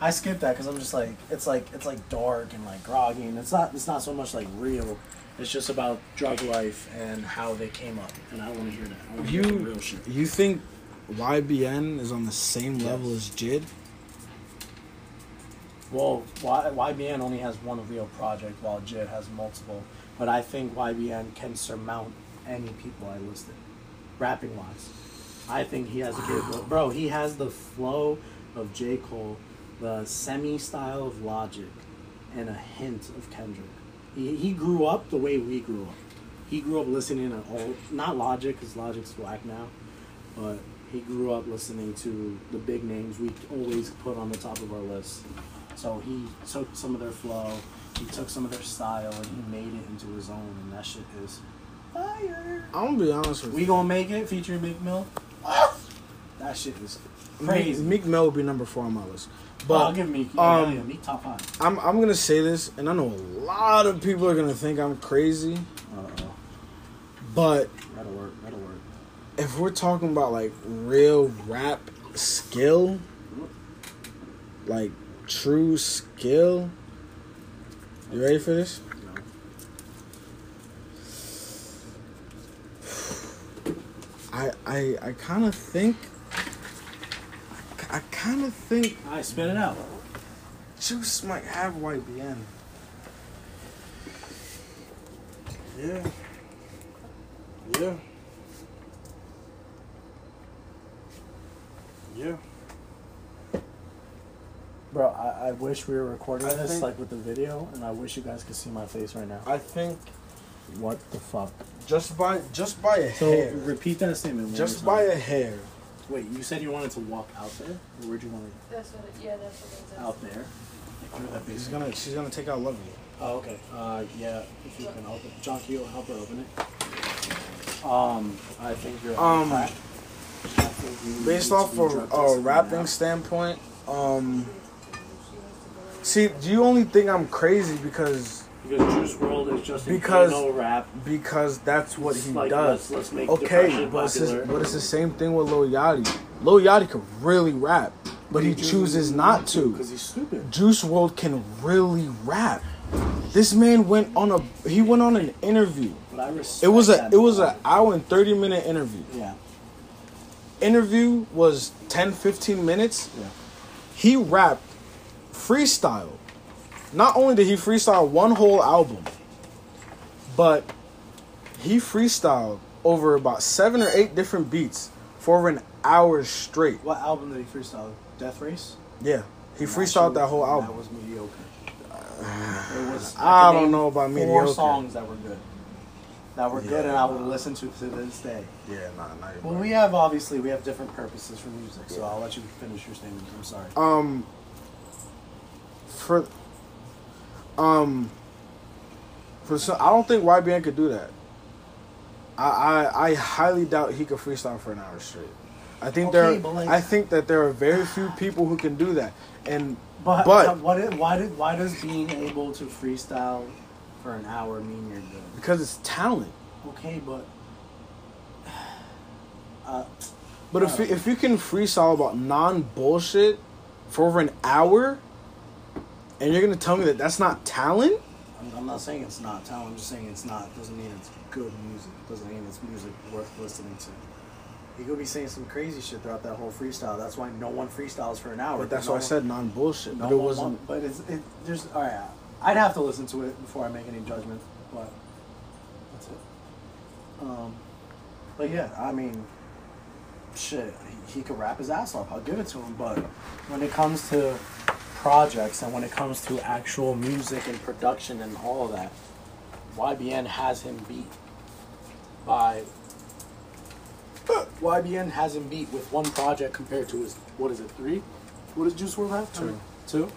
S1: I skip that because I'm just like it's like it's like dark and like groggy, and it's not it's not so much like real. It's just about drug life and how they came up, and I don't want to hear that. I want hear
S2: You
S1: real shit.
S2: you think YBN is on the same level
S1: Yes.
S2: as Jid?
S1: Well, YBN only has one real project, while JID has multiple. But I think YBN can surmount any people I listed, rapping wise. I think he has a good bro. He has the flow of J Cole, the semi style of Logic, and a hint of Kendrick. He, he grew up the way we grew up. He grew up listening to all not Logic because Logic's black now, but he grew up listening to the big names we always put on the top of our list. So he took some of their flow, he took some of their style, and he made it into his own, and that shit is fire.
S2: I'm gonna be honest with you.
S1: We gonna make it featuring Meek Mill. That shit is crazy.
S2: Meek, Meek Mill would be number four on my list.
S1: but I'll give Meek. Yeah,
S2: um,
S1: yeah, Meek top five.
S2: I'm I'm gonna say this, and I know a lot of people are gonna think I'm crazy,
S1: Uh oh,
S2: but
S1: that'll work. That'll work.
S2: if we're talking about like real rap skill, like true skill, you ready for this?
S1: No.
S2: I I I kind of think. I kind of think
S1: All right, spit it out.
S2: Juice might have YBN. Yeah. Yeah. Yeah.
S1: Bro, I, I wish we were recording
S2: I
S1: this
S2: think-
S1: like with the video, and I wish you guys could see my face right now.
S2: I think
S1: What the fuck?
S2: just by just by a hair.
S1: So
S2: hair,
S1: repeat that statement. One
S2: just
S1: more
S2: by
S1: time.
S2: a hair.
S1: Wait, you said you wanted to walk out there, or where'd you want to
S3: That's what. It, yeah, that's what it
S1: to out there? Like, that
S2: She's gonna she's gonna take out love you.
S1: Oh, okay. Uh, yeah. If you can open, John, can you help her open it? Um, I think you're
S2: Um.
S1: I think you
S2: Based
S1: need
S2: off
S1: to
S2: of
S1: drug
S2: a
S1: tested
S2: rapping standpoint, um. See, do you only think I'm crazy because
S1: because Juice WRLD is just
S2: Because-
S1: no rap.
S2: because that's what
S1: It's
S2: he
S1: like,
S2: does?
S1: Let's, let's make
S2: Okay, but it's, but it's the same thing with Lil Yachty. Lil Yachty could really rap, but he
S1: Juice
S2: chooses not to.
S1: because he's stupid.
S2: Juice WRLD can really rap. This man went on a he went on an interview.
S1: But I respect
S2: It was a it was an hour and 30 minute interview.
S1: yeah
S2: Interview was 10 15 minutes.
S1: yeah.
S2: He rapped freestyle. Not only did he freestyle one whole album, but he freestyled over about 7 or 8 different beats for over an hour straight.
S1: What album did he freestyle? Death Race.
S2: Yeah. He
S1: And
S2: freestyled
S1: shit-
S2: that whole album.
S1: That was mediocre. It was.
S2: I
S1: could
S2: don't know about
S1: four
S2: mediocre.
S1: songs that were good. That were good,
S2: Yeah.
S1: and I would listen to to this day.
S2: Yeah, nah, you're
S1: Well,
S2: right.
S1: we have obviously we have different purposes for music, so I'll let you finish your statement. I'm sorry.
S2: um for um for some, I don't think YBN could do that. I, I I highly doubt he could freestyle for an hour straight. I think
S1: Okay,
S2: there
S1: but like-
S2: I think that there are very few people who can do that. And
S1: But,
S2: But-
S1: what? It, why did? Why does being able to freestyle for an hour mean you're good?
S2: because it's talent.
S1: Okay, but. Uh,
S2: But if you, if you can freestyle about non bullshit for over an hour and you're going to tell me that that's not talent?
S1: I'm, I'm not saying it's not talent. I'm just saying it's not. Doesn't mean it's good music. Doesn't mean it's music worth listening to. He could be saying some crazy shit throughout that whole freestyle. That's why no one freestyles for an hour.
S2: But that's
S1: no
S2: why I said non bullshit.
S1: No
S2: But it
S1: one
S2: wasn't
S1: but it's it, there's all right. I'd have to listen to it before I make any judgment. But that's it. Um, but yeah, I mean, shit. he could rap his ass off. I'll give it to him. But when it comes to projects and when it comes to actual music and production and all of that, YBN has him beat by. YBN has him beat with one project compared to his what is it three? What does Juice WRLD have?
S2: Two.
S1: Two.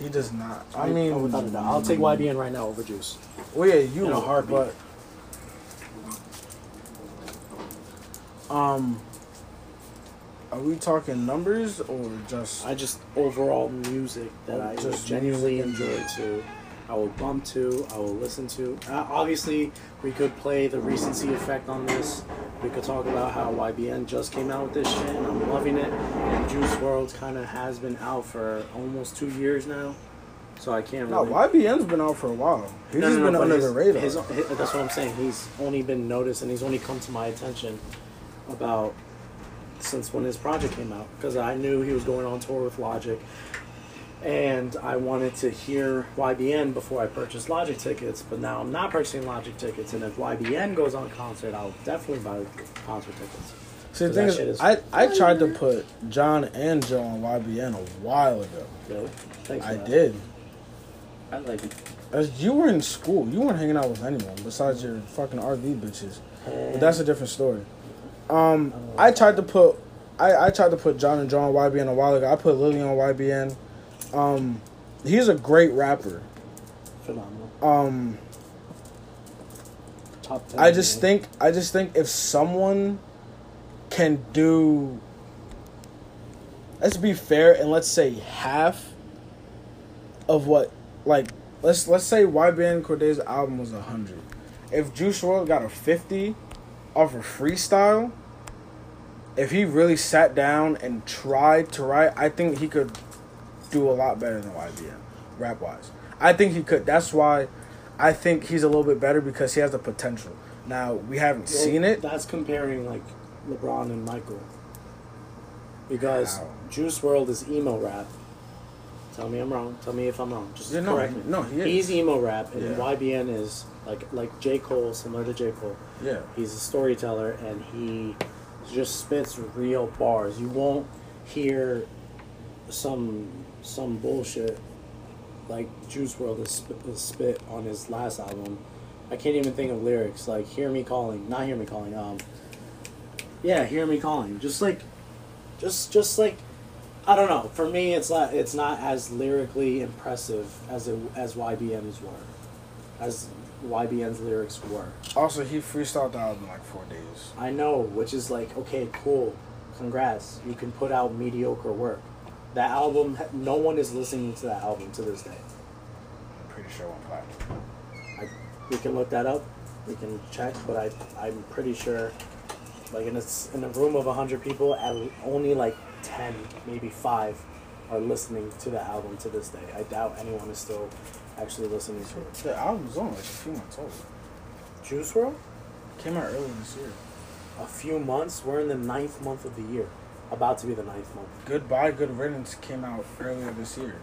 S2: He does not. I
S1: I
S2: mean,
S1: oh, without a doubt, I'll take YBN right now over Juice.
S2: Well, yeah, you
S1: In a heartbeat.
S2: but um, are we talking numbers or just?
S1: I just overall music that I
S2: Just
S1: genuinely enjoy to. I will bump to. I will listen to. Uh, obviously, we could play the recency effect on this. We could talk about how YBN just came out with this shit and I'm loving it. And Juice WRLD kind of has been out for almost two years now, so I can't
S2: No. YBN's been out for a while. He's
S1: No,
S2: just
S1: no, no,
S2: been under
S1: his-
S2: the radar.
S1: his- his- that's what I'm saying. He's only been noticed and he's only come to my attention about since when his project came out because I knew he was going on tour with Logic, and I wanted to hear YBN before I purchased Logic tickets. But now I'm not purchasing Logic tickets, and if YBN goes on concert, I'll definitely buy concert tickets.
S2: See, the thing is,
S1: is
S2: I, I tried to put John and Joe on YBN a while ago.
S1: Really? Thanks. For
S2: I
S1: that.
S2: did.
S4: I like it.
S2: As you were in school, you weren't hanging out with anyone besides your fucking RV bitches. But that's a different story. Um, I tried to put, I, I tried to put John and Joe on YBN a while ago. I put Lily on YBN. Um, he's a great rapper.
S1: phenomenal.
S2: Um,
S1: Top ten.
S2: I just
S1: man.
S2: think I just think if someone can do let's be fair and let's say half of what like let's let's say YBN Cordae's album was hundred. If Juice WRLD got a fifty off of freestyle, if he really sat down and tried to write, I think he could do a lot better than YBN, rap wise. I think he could. That's why I think he's a little bit better because he has the potential. Now we haven't
S1: Well,
S2: seen it.
S1: That's comparing like LeBron and Michael. Because
S2: How?
S1: Juice WRLD is emo rap. Tell me I'm wrong. Tell me if I'm wrong. Just
S2: Yeah, no,
S1: correct me.
S2: no, he.
S1: He's emo rap, and
S2: Yeah.
S1: YBN is like like J Cole, similar to J Cole.
S2: Yeah.
S1: He's a storyteller, and he just spits real bars. You won't hear some some bullshit like Juice WRLD is spit, is spit on his last album. I can't even think of lyrics like "Hear Me Calling," not "Hear Me Calling." Um, yeah, "Hear Me Calling." Just like, just just like, I don't know. For me, it's not it's not as lyrically impressive as it as YBN's were, as YBN's lyrics were.
S2: Also, he freestyled the album in like four days.
S1: I know, which is like, okay, cool, congrats. You can put out mediocre work. That album, no one is listening to that album to this day.
S2: I'm pretty sure one platinum.
S1: I, we can look that up. We can check, but I, I'm pretty sure, like in a, in a room of hundred people, at only like ten, maybe five, are listening to the album to this day. I doubt anyone is still actually listening to it.
S2: The album's only like a few months old.
S1: Juice WRLD,
S2: Came out earlier this year.
S1: a few months. We're in the ninth month of the year, about to be the ninth month.
S2: Goodbye, Good Riddance came out earlier this year.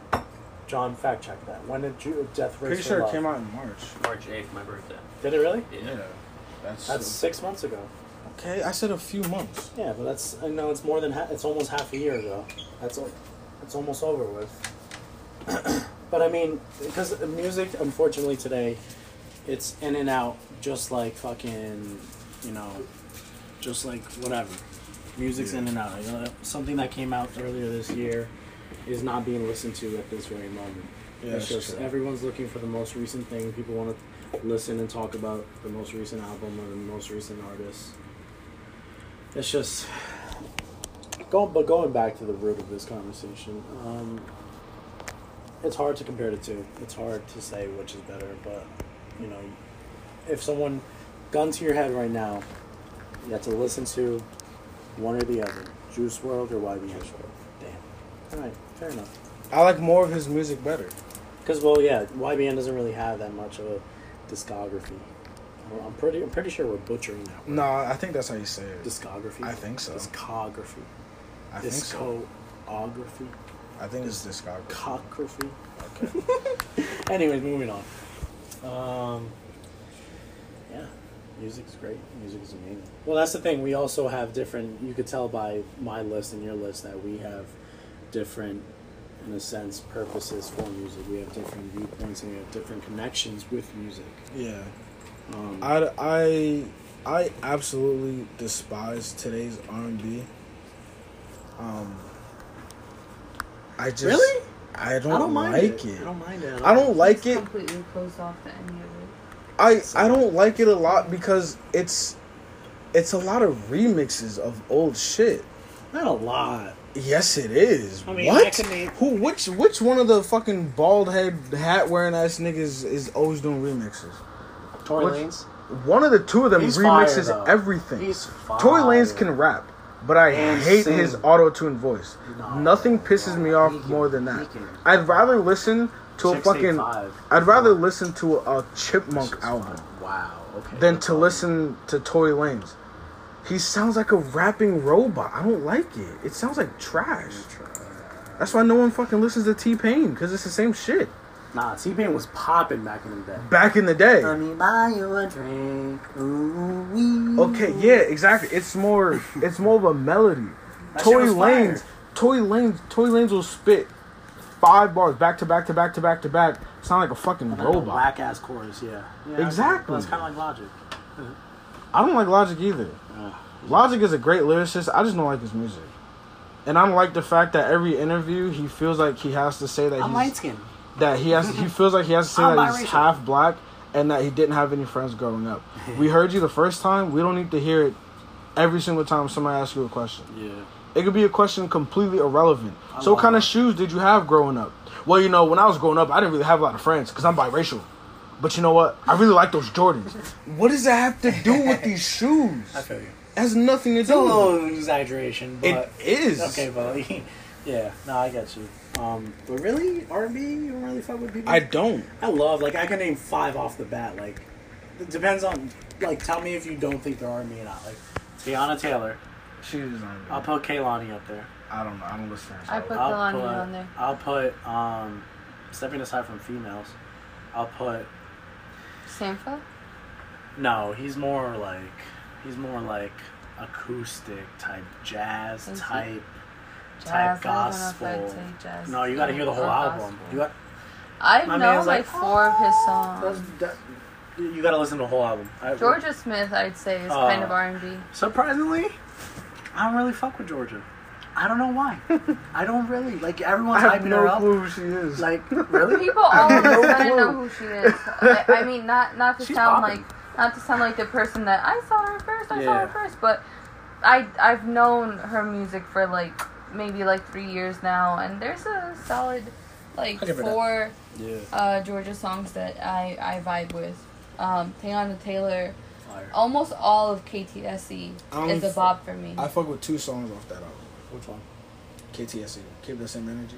S1: John, fact check that. When did Ju- Death Race
S2: Pretty
S1: for
S2: sure it came out in March.
S5: March 8th, my birthday.
S1: Did it really?
S5: Yeah.
S2: That's,
S1: That's six months ago.
S2: okay. I said a few months.
S1: Yeah, but that's I know it's more than ha- it's almost half a year ago. That's al- it's almost over with. but I mean, because music, unfortunately, today, it's in and out, just like fucking, you know, just like whatever. Music's in and out. You know, something that came out earlier this year is not being listened to at this very moment.
S2: Yeah,
S1: it's just
S2: true.
S1: everyone's looking for the most recent thing. People want to listen and talk about the most recent album or the most recent artist. It's just going, but going back to the root of this conversation, um, it's hard to compare the two. It's hard to say which is better, but you know, if someone, gun to your head right now, you have to listen to one or the other, Juice WRLD or YBN World. Damn. All right, fair enough.
S2: I like more of his music better.
S1: Because well, yeah, YBN doesn't really have that much of a discography. Well, I'm pretty, I'm pretty sure we're butchering that. word.
S2: No, I think that's how you say it.
S1: Discography.
S2: I think so.
S1: Discography.
S2: I think so.
S1: Discography.
S2: I think it's discography.
S1: Cockgraphy.
S2: Okay.
S1: Anyways, moving on. Um, yeah. music's great. Music is amazing. Well, that's the thing. We also have different. You could tell by my list and your list that we have different, in a sense, purposes for music. We have different viewpoints and we have different connections with music.
S2: Yeah.
S1: Um,
S2: I, I, I absolutely despise today's R and B. Um, I just
S1: Really?
S2: I don't,
S1: I don't mind
S2: like
S1: it.
S2: it.
S1: I don't mind it. at
S2: I don't like it.
S3: Completely closed off to any of it.
S2: I I don't like it a lot because it's it's a lot of remixes of old shit.
S1: Not a lot.
S2: Yes, it is.
S1: I mean, I
S2: what?
S1: can name-
S2: Who? Which? Which one of the fucking bald head hat wearing ass niggas is always doing remixes?
S1: Tory
S2: Which-
S1: Lanez.
S2: One of the two of them
S1: He's
S2: remixes
S1: though.
S2: everything.
S1: He's fire.
S2: Tory Lanez can rap, but I
S1: And
S2: hate
S1: sing.
S2: his auto tune voice.
S1: No.
S2: Nothing pisses me off
S1: can-
S2: more than that.
S1: can.
S2: I'd rather listen to a fucking.
S1: Five.
S2: I'd rather listen to a, a Chipmunk album
S1: fire. Wow. Okay.
S2: than to listen to Tory Lanez. He sounds like a rapping robot. I don't like it. It sounds like trash. That's why no one fucking listens to T Pain because it's the same shit.
S1: Nah, T Pain was popping back in the day.
S2: Back in the day.
S1: Let me buy you a drink. Ooh,
S2: Okay, yeah, exactly. It's more. It's more of a melody. Tory. Lanez, Tory Lanez, Tory Lanez will spit five bars back to back to back to back to back. Sound like a fucking robot.
S1: Whack ass chorus, yeah. yeah
S2: Exactly.
S1: It's kind of like Logic.
S2: I don't like Logic either. Logic is a great lyricist. I just don't like his music. And I don't like the fact that every interview he feels like he has to say that
S1: I'm
S2: he's
S1: light skinned.
S2: That he has he feels like he has to say
S1: I'm
S2: that he's half black and that he didn't have any friends growing up. we heard you the first time. We don't need to hear it every single time somebody asks you a question.
S1: Yeah.
S2: It could be a question completely irrelevant.
S1: I
S2: So, what kind of shoes did you have growing up? Well, you know, when I was growing up, I didn't really have a lot of friends because I'm biracial. But you know what? I really like those Jordans. What does that have to do with these shoes?
S1: I feel you.
S2: It has nothing to
S1: It's a
S2: do. with
S1: little exaggeration, but
S2: It is.
S1: okay, but yeah, no, I get you. Um, but really, R&B, you don't really fuck with people.
S2: I don't.
S1: I love like I can name five off the bat. Like, it depends on like tell me if you don't think they're R&B or not. Like, Teyana Taylor.
S2: Shoes
S1: I'll put Kehlani up there.
S2: I don't know. I don't listen.
S3: I put
S1: I'll
S3: Kehlani
S1: put,
S3: on there.
S1: I'll put um, stepping aside from females. I'll put
S3: Sampha?
S1: no. He's more like he's more like acoustic type jazz
S3: Is
S1: type
S3: Jazz.
S1: Type
S3: I don't know
S1: gospel.
S3: Jazz.
S1: No, you got to hear the whole album.
S3: gospel.
S1: You got
S3: I know like
S1: like,
S3: four of his
S1: that's,
S3: songs.
S1: that, you got to listen to the whole album. I,
S3: Jorja Smith, I'd say, is
S1: Uh,
S3: kind of R and B.
S1: Surprisingly, I don't really fuck with Georgia. I don't know why. I don't really like
S2: I
S1: everyone's
S2: have
S1: hyping
S2: no
S1: her up.
S2: clue who she is.
S1: Like really?
S3: People all
S2: have no
S3: want to
S2: clue.
S3: know who she is. I, I mean, not not to
S1: She's
S3: sound
S1: popping.
S3: like not to sound like the person that I saw her first. I saw her first, but I I've known her music for like maybe like three years now, and there's a solid like
S1: I'll give her that.
S3: four
S1: Yeah.
S3: uh, Jorja songs that I I vibe with. Um, Teyana Taylor,
S1: Fire.
S3: almost all of KTSE
S2: I
S3: is
S2: don't
S3: a bop for me.
S2: I fuck with two songs off that album.
S1: Which one?
S2: KTSE. Keep the same energy.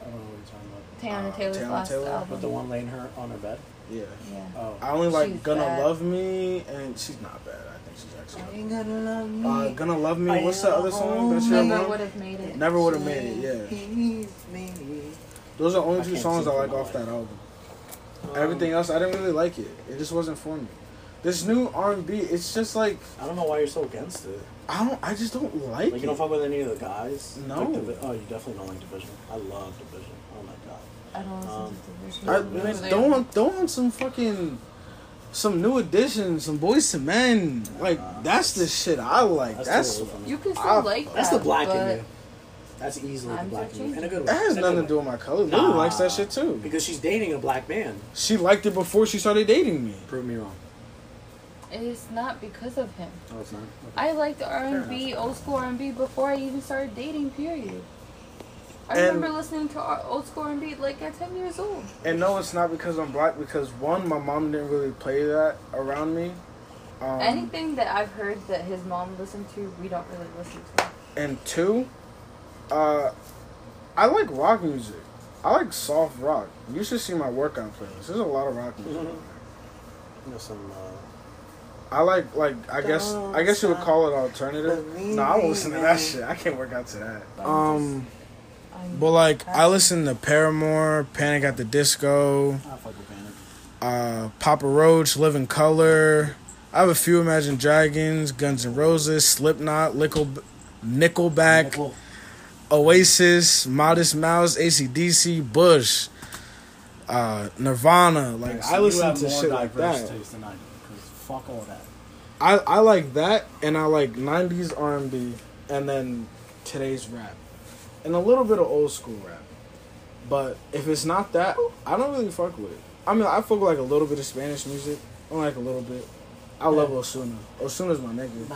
S1: I don't know what you're talking about.
S3: Taylor
S2: uh,
S3: Taylor's
S2: Teyana
S3: last
S2: Taylor,
S3: album.
S1: But the one laying her on her bed.
S2: Yeah.
S3: Yeah.
S1: Oh.
S2: I only like
S3: She's
S2: Gonna
S3: bad.
S2: Love Me, and she's not bad. I think she's actually.
S1: ain't gonna love me.
S2: Uh, Gonna Love Me.
S1: I
S2: What's the other song? That's your
S3: Never
S2: one?
S3: would have made it.
S2: Never would have made it. Yeah. Those are the only two songs I like off that album. Everything else, I didn't really like it. It just wasn't for me. This new R and B, it's just like
S1: I don't know why you're so against it.
S2: I don't. I just don't like,
S1: Like you don't fuck with any of the guys.
S2: No.
S1: Like Divi- oh, you definitely don't like Division. I love Division. Oh my god.
S3: I don't listen
S1: Um,
S3: to Division.
S2: I,
S3: don't
S2: man, don't want don't want some fucking some New Editions, some Boyz II Men. Like that's the shit I like.
S1: That's
S2: That's.
S3: You can still
S2: I-
S3: like that.
S1: That's the black in
S3: but
S1: you. That's easily the black in you. In a good way.
S2: that has
S1: In
S2: nothing to do with my color. Lily
S1: Nah.
S2: likes that shit too.
S1: Because she's dating a black man.
S2: She liked it before she started dating me.
S1: Prove me wrong.
S3: It's not because of him.
S1: No, it's not. Okay.
S3: I liked R and B, old school R and B before I even started dating. Period. I
S2: And-
S3: remember listening to R- old school R and B like at ten years old.
S2: And no, it's not because I'm black. Because one, my mom didn't really play that around me. Um,
S3: Anything that I've heard that his mom listened to, we don't really listen to.
S2: And two, uh, I like rock music. I like soft rock. You should see my workout playlist. There's a lot of rock music. on there.
S1: You know, some. Uh,
S2: I like like I guess I guess you would call it alternative. No, I won't listen to that shit. I can't work out to that. Um,
S3: I'm,
S2: but like I listen to Paramore, Panic at the Disco,
S1: I fuck with Panic.
S2: uh, Papa Roach, Living Colour. I have a few Imagine Dragons, Guns N' Roses, Slipknot, Nickel, Nickelback,
S1: Nickel.
S2: Oasis, Modest Mouse, ACDC, Bush, uh, Nirvana. Like
S1: So
S2: I listen to
S1: more
S2: shit like that.
S1: taste than I do. Fuck all that.
S2: I, I like that, and I like '90s R&B, and then today's rap, and a little bit of old school rap. But if it's not that, I don't really fuck with it. I mean, I fuck with like a little bit of Spanish music. I like a little bit. I love Ozuna. Ozuna's my nigga.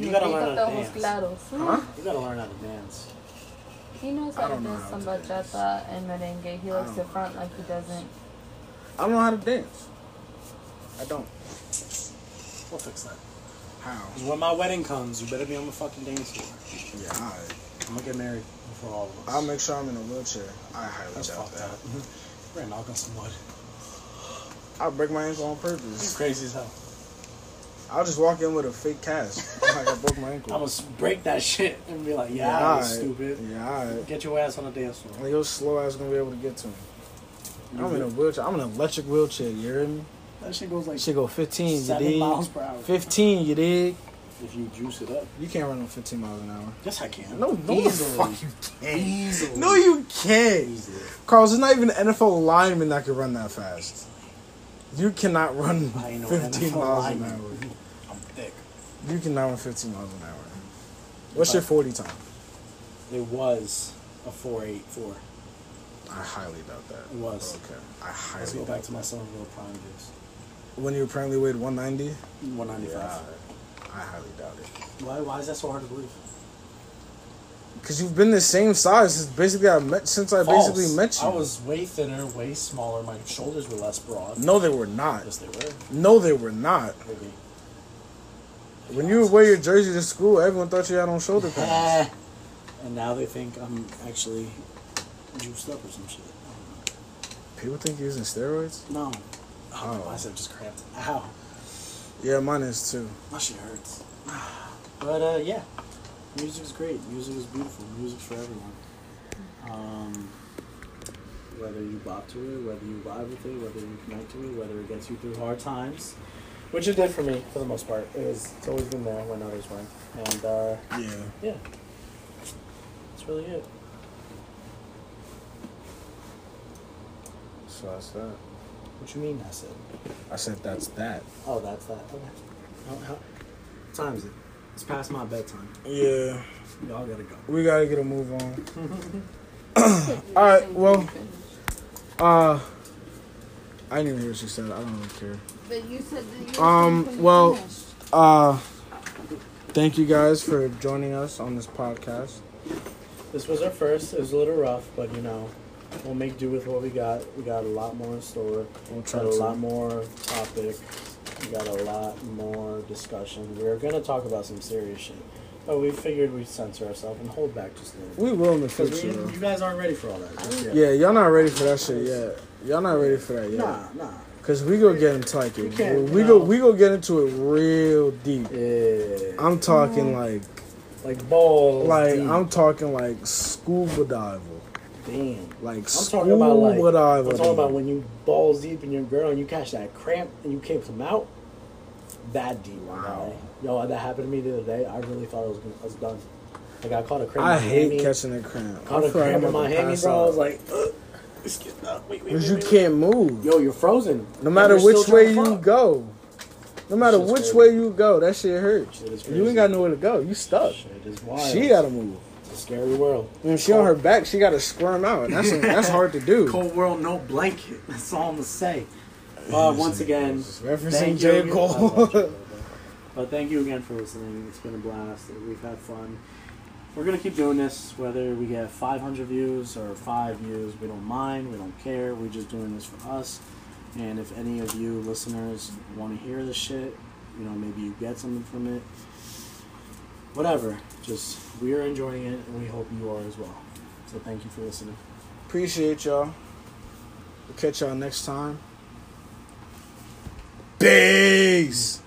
S1: You gotta learn how to
S3: Ojos
S1: dance.
S3: claros.
S2: Huh?
S1: You gotta learn how to dance.
S3: He knows how to
S2: don't know
S3: dance some bachata and merengue. He likes
S2: don't
S3: to front like he doesn't.
S2: I don't know how to dance. I don't.
S1: We'll fix that.
S2: How?
S1: when my wedding comes, you better be on the fucking dance floor.
S2: Yeah, alright.
S1: I'm gonna get married before all of us.
S2: I'll make sure I'm in a wheelchair. I highly
S1: That's
S2: doubt that.
S1: We're gonna knock on some wood.
S2: I'll break my ankle on
S1: He's
S2: purpose.
S1: crazy as hell.
S2: I'll just walk in with a fake cast. like I broke my ankle.
S1: I'm gonna break that shit and be like, yeah,
S2: Yeah,
S1: you
S2: alright.
S1: stupid.
S2: Yeah.
S1: Get your ass on the dance floor.
S2: Like your slow ass gonna be able to get to him. I'm in a mm-hmm. wheelchair. I'm in an electric wheelchair. You hear me?
S1: That shit goes like
S2: Shit go 15. You
S1: seven
S2: dig?
S1: miles per hour.
S2: 15. You dig?
S1: If you juice it up.
S2: You can't run on 15 miles an hour.
S1: Yes, I can.
S2: No, no, the
S1: Easily.
S2: fuck you can't.
S1: Easily.
S2: No, you can't.
S1: Easily.
S2: Carlos, there's not even an NFL lineman that can run that fast. You cannot run
S1: I know
S2: 15
S1: NFL
S2: miles an
S1: lineman.
S2: hour.
S1: I'm thick.
S2: You cannot run 15 miles an hour. What's your 40 time?
S1: It was a 484.
S2: I highly doubt that.
S1: It was.
S2: Okay. I
S1: Let's
S2: highly
S1: go
S2: doubt
S1: back to my Somerville Prime days.
S2: When you apparently weighed 190?
S1: 195.
S2: I highly doubt it.
S1: Why, why is that so hard to believe?
S2: Because you've been the same size since basically I met since I
S1: False.
S2: basically met you.
S1: I was way thinner, way smaller. My shoulders were less broad.
S2: No, they were not.
S1: Yes, they were.
S2: No, they were not.
S1: Maybe.
S2: When you would wear your jersey to school, everyone thought you had on shoulder pads.
S1: And now they think I'm actually juiced up or some shit.
S2: People think you're using steroids.
S1: No. Oh,
S2: Oh.
S1: my bicep just cramped. Ow.
S2: Yeah, mine is too.
S1: My shit hurts. But uh, yeah, is great. Music is beautiful. Music's for everyone. Um, whether you bop to it, whether you vibe with it, whether you connect to it, whether it gets you through hard times, which it did for me for the most part. It was it's always been there when others weren't, and uh,
S2: Yeah.
S1: yeah, that's really it.
S2: So that's that.
S1: What you mean? I said.
S2: I said that's that.
S1: Oh, that's that. Okay. How, how, what time is it? It's past my bedtime.
S2: Yeah.
S1: Y'all gotta go.
S2: We gotta get a move on. All right. Well, uh, I didn't even hear what she said. I don't really care.
S3: But you said that you
S2: Um, well-
S3: finished.
S2: Uh, thank you guys for joining us on this podcast.
S1: This was our first. It was a little rough, but you know, we'll make do with what we got. We got a lot more in store.
S2: We'll try
S1: Got a
S2: to.
S1: lot more topic. We got a lot more discussion. We are gonna talk about some serious shit, but we figured we'd censor ourselves and hold back just a little. bit.
S2: We will in the
S1: Because
S2: future.
S1: we- you guys aren't ready for all that. Just yet.
S2: Yeah, y'all not ready for that shit yet. Y'all not ready for that yet.
S1: Nah, nah.
S2: Cause we go get into like
S1: We
S2: it.
S1: can't,
S2: We
S1: you
S2: go
S1: know.
S2: we go get into it real deep.
S1: Yeah.
S2: I'm talking mm-hmm. like
S1: like balls.
S2: like
S1: deep.
S2: I'm talking like scuba diver.
S1: Damn.
S2: Like
S1: I'm talking about like.
S2: diver.
S1: I'm talking about when you balls deep in your girl and you catch that cramp and you can't come out. That deep.
S2: Wow.
S1: Yo, that happened to me the other day. I really thought I was, gonna- I was done. Like I caught a cramp.
S2: I hate
S1: hammy.
S2: catching a cramp.
S1: Caught
S2: I
S1: a cramp in my hammy, bro. I was like, Ugh. Excuse- uh, wait, wait, wait,
S2: you can't move.
S1: Yo, you're frozen.
S2: No matter which way you go. No matter which
S1: crazy.
S2: way you go, that shit hurts.
S1: Shit
S2: You ain't got nowhere to go. You stuck.
S1: Shit is wild.
S2: She gotta move.
S1: It's a scary world.
S2: When she on her back, she gotta squirm out. That's that's hard to do.
S1: Cold world, no blanket. That's all I'm gonna say. Uh, once again,
S2: Referencing
S1: thank
S2: J.
S1: you. I love
S2: Cole.
S1: J. Cole, bro. But thank you again for listening. It's been a blast. We've had fun. We're gonna keep doing this, whether we get 500 views or five views. We don't mind. We don't care. We're just doing this for us. And if any of you listeners want to hear this shit, you know, maybe you get something from it. Whatever. Just we are enjoying it, and we hope you are as well. So thank you for listening.
S2: Appreciate y'all. We'll catch y'all next time. Peace.